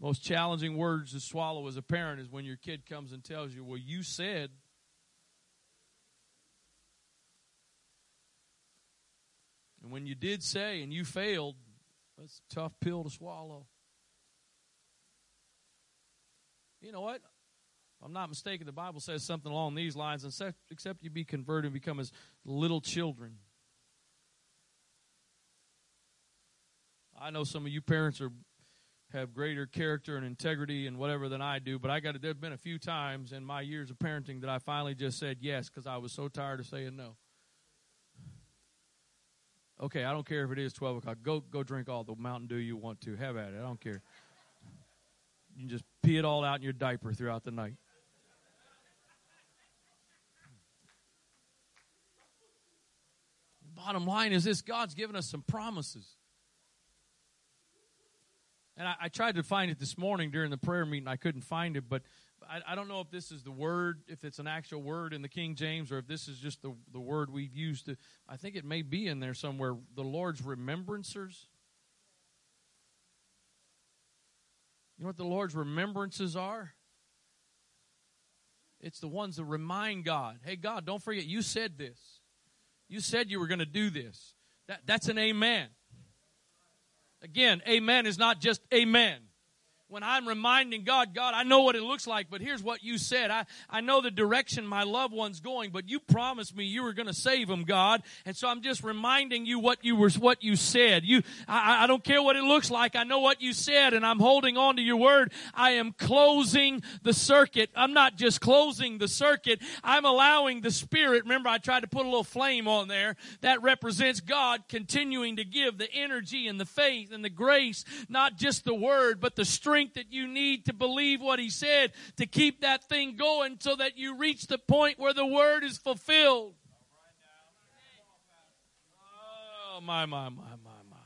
Speaker 1: most challenging words to swallow as a parent is when your kid comes and tells you, Well, you said. And when you did say and you failed, that's a tough pill to swallow. You know what? If I'm not mistaken, the Bible says something along these lines, except, except you be converted and become as little children. I know some of you parents are have greater character and integrity and whatever than I do, but I got to, there's been a few times in my years of parenting that I finally just said yes because I was so tired of saying no. Okay, I don't care if it is 12 o'clock. Go, go drink all the Mountain Dew you want to. Have at it. I don't care. You can just pee it all out in your diaper throughout the night. Bottom line is this God's given us some promises. And I, I, tried to find it this morning during the prayer meeting. I couldn't find it, but I, I, don't know if this is the word, if it's an actual word in the King James, or if this is just the, the word we've used. To, I think it may be in there somewhere. The Lord's remembrancers. You know what the Lord's remembrances are? It's the ones that remind God, hey, God, don't forget, you said this. You said you were going to do this. That, that's an amen. Again, amen is not just amen when I'm reminding God, God, I know what it looks like, but here's what you said. I, I know the direction my loved one's going, but you promised me you were going to save them, God. And so I'm just reminding you what you were, what you said. You, I, I don't care what it looks like. I know what you said and I'm holding on to your word. I am closing the circuit. I'm not just closing the circuit. I'm allowing the spirit. Remember, I tried to put a little flame on there that represents God continuing to give the energy and the faith and the grace, not just the word, but the strength strength that you need to believe what he said to keep that thing going so that you reach the point where the word is fulfilled. Oh, my, my, my, my, my.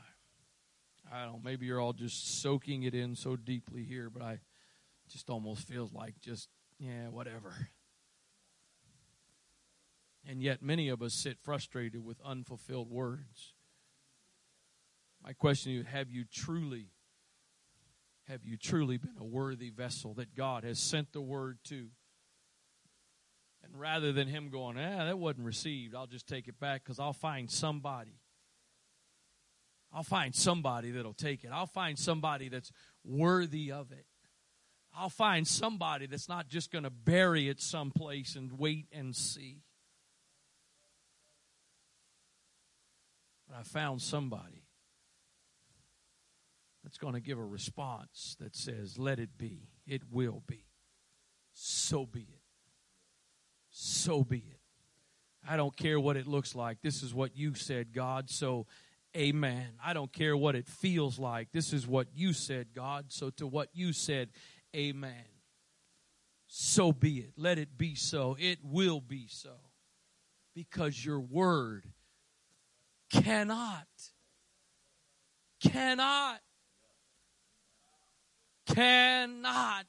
Speaker 1: I don't know, maybe you're all just soaking it in so deeply here, but I just almost feels like just, yeah, whatever. And yet, many of us sit frustrated with unfulfilled words. My question you have you truly have you truly been a worthy vessel that God has sent the word to? And rather than him going, ah, that wasn't received, I'll just take it back because I'll find somebody. I'll find somebody that'll take it. I'll find somebody that's worthy of it. I'll find somebody that's not just going to bury it someplace and wait and see. But I found somebody that's going to give a response that says, Let it be. It will be. So be it. So be it. I don't care what it looks like. This is what you said, God. So, amen. I don't care what it feels like. This is what you said, God. So, to what you said, amen. So be it. Let it be so. It will be so. Because your word cannot, cannot cannot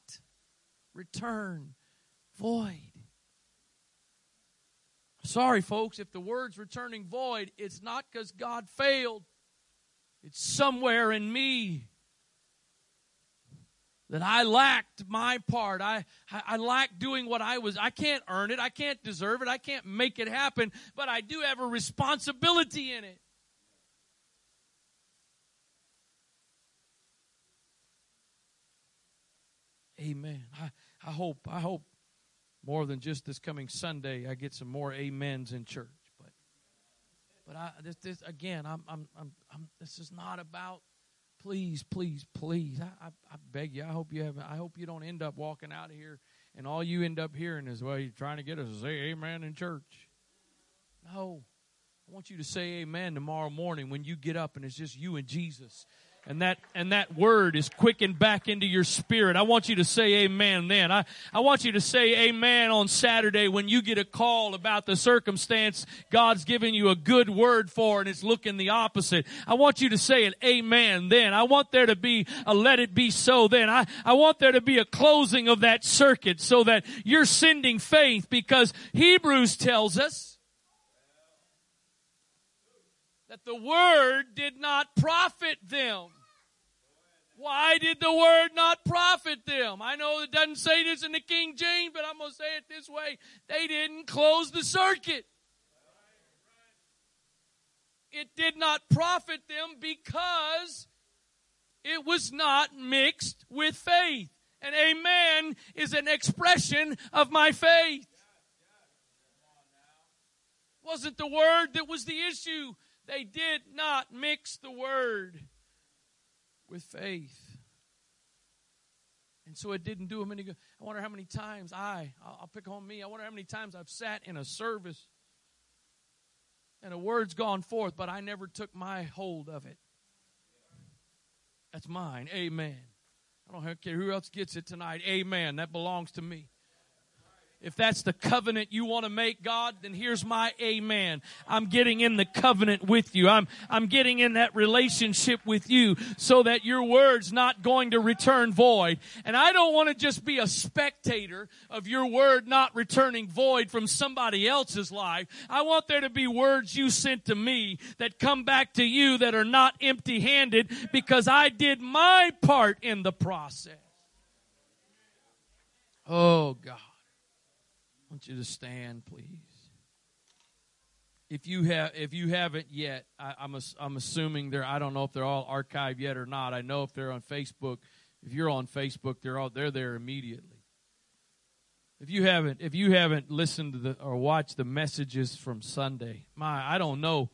Speaker 1: return void. Sorry, folks, if the word's returning void, it's not because God failed. It's somewhere in me that I lacked my part. I, I, I lacked doing what I was. I can't earn it. I can't deserve it. I can't make it happen, but I do have a responsibility in it. Amen. I, I hope, I hope more than just this coming Sunday, I get some more amens in church. But, but I, this, this again, I'm, I'm, I'm, I'm, this is not about. Please, please, please. I, I, I beg you. I hope you have. I hope you don't end up walking out of here, and all you end up hearing is, "Well, you're trying to get us to say Amen in church." No, I want you to say Amen tomorrow morning when you get up, and it's just you and Jesus and that and that word is quickened back into your spirit. I want you to say amen then. I, I want you to say amen on Saturday when you get a call about the circumstance God's giving you a good word for and it's looking the opposite. I want you to say it amen then. I want there to be a let it be so then. I, I want there to be a closing of that circuit so that you're sending faith because Hebrews tells us that the word did not profit them. Why did the word not profit them? I know it doesn't say this in the King James, but I'm going to say it this way. They didn't close the circuit. It did not profit them because it was not mixed with faith. And amen is an expression of my faith. Wasn't the word that was the issue. They did not mix the word with faith. And so it didn't do them any good. I wonder how many times I, I'll pick on me, I wonder how many times I've sat in a service and a word's gone forth, but I never took my hold of it. That's mine. Amen. I don't care who else gets it tonight. Amen. That belongs to me. If that's the covenant you want to make, God, then here's my amen. I'm getting in the covenant with you. I'm, I'm getting in that relationship with you so that your word's not going to return void. And I don't want to just be a spectator of your word not returning void from somebody else's life. I want there to be words you sent to me that come back to you that are not empty handed because I did my part in the process. Oh God. Want you to stand, please. If you have, if you haven't yet, I, am I'm, I'm assuming they're. I don't know if they're all archived yet or not. I know if they're on Facebook. If you're on Facebook, they're all they're there immediately. If you haven't, if you haven't listened to the or watched the messages from Sunday, my I don't know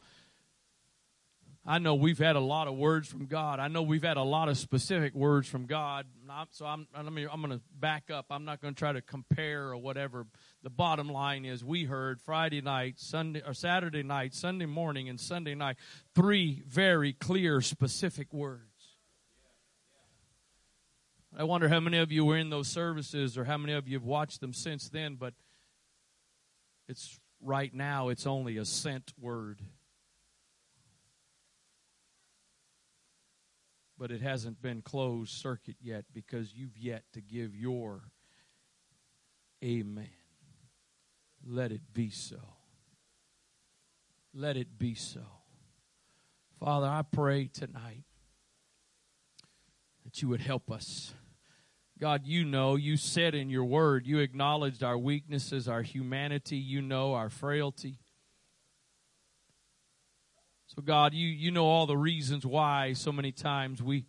Speaker 1: I know we've had a lot of words from God. I know we've had a lot of specific words from God. So I'm, I'm, I'm going to back up. I'm not going to try to compare or whatever. The bottom line is we heard Friday night, Sunday or Saturday night, Sunday morning, and Sunday night three very clear, specific words. I wonder how many of you were in those services or how many of you have watched them since then, but it's right now, it's only a sent word. but it hasn't been closed circuit yet because you've yet to give your amen. Let it be so. Let it be so. Father, I pray tonight that you would help us. God, you know, you said in your word, you acknowledged our weaknesses, our humanity, you know our frailty. So God, you you know all the reasons why so many times we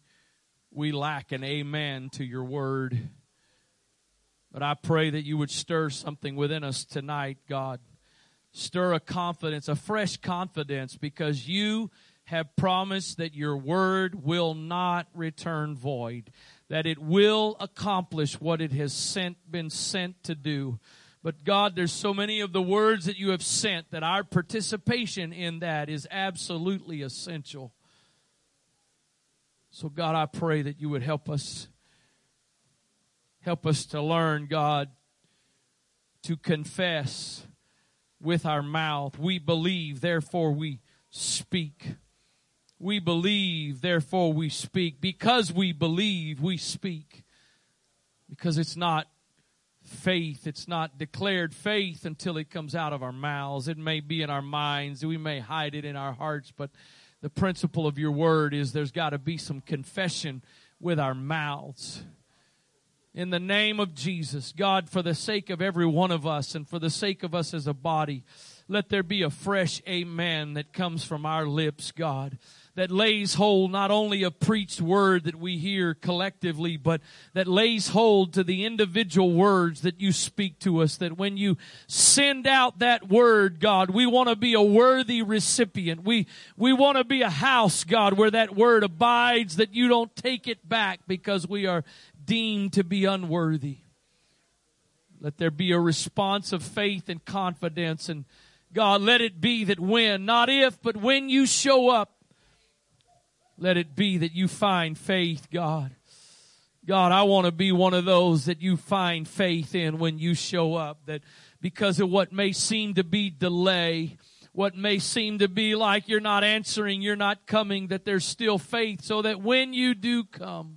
Speaker 1: we lack an amen to your word. But I pray that you would stir something within us tonight, God. Stir a confidence, a fresh confidence because you have promised that your word will not return void, that it will accomplish what it has sent been sent to do. But God, there's so many of the words that you have sent that our participation in that is absolutely essential. So, God, I pray that you would help us. Help us to learn, God, to confess with our mouth. We believe, therefore we speak. We believe, therefore we speak. Because we believe, we speak. Because it's not faith. It's not declared faith until it comes out of our mouths. It may be in our minds. We may hide it in our hearts, but the principle of your word is there's got to be some confession with our mouths. In the name of Jesus, God, for the sake of every one of us and for the sake of us as a body, let there be a fresh amen that comes from our lips, God that lays hold not only of preached word that we hear collectively, but that lays hold to the individual words that you speak to us. That when you send out that word, God, we want to be a worthy recipient. We, we want to be a house, God, where that word abides, that you don't take it back because we are deemed to be unworthy. Let there be a response of faith and confidence and God, let it be that when, not if, but when you show up, let it be that you find faith, God. God, I want to be one of those that you find faith in when you show up. That because of what may seem to be delay, what may seem to be like you're not answering, you're not coming, that there's still faith so that when you do come,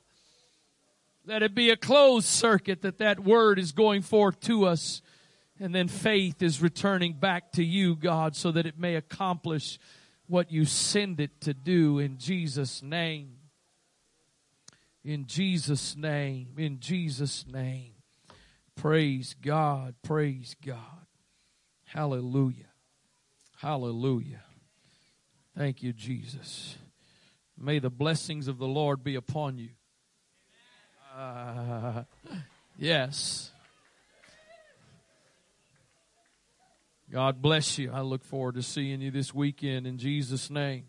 Speaker 1: Let it be a closed circuit
Speaker 3: that that word is going forth to us. And then faith is returning back to you, God, so that it may accomplish what you send it to do in Jesus' name. In Jesus' name. In Jesus' name. Praise God. Praise God. Hallelujah. Hallelujah. Thank you, Jesus. May the blessings of the Lord be upon you. Yes. God bless you. I look forward to seeing you this weekend in Jesus' name.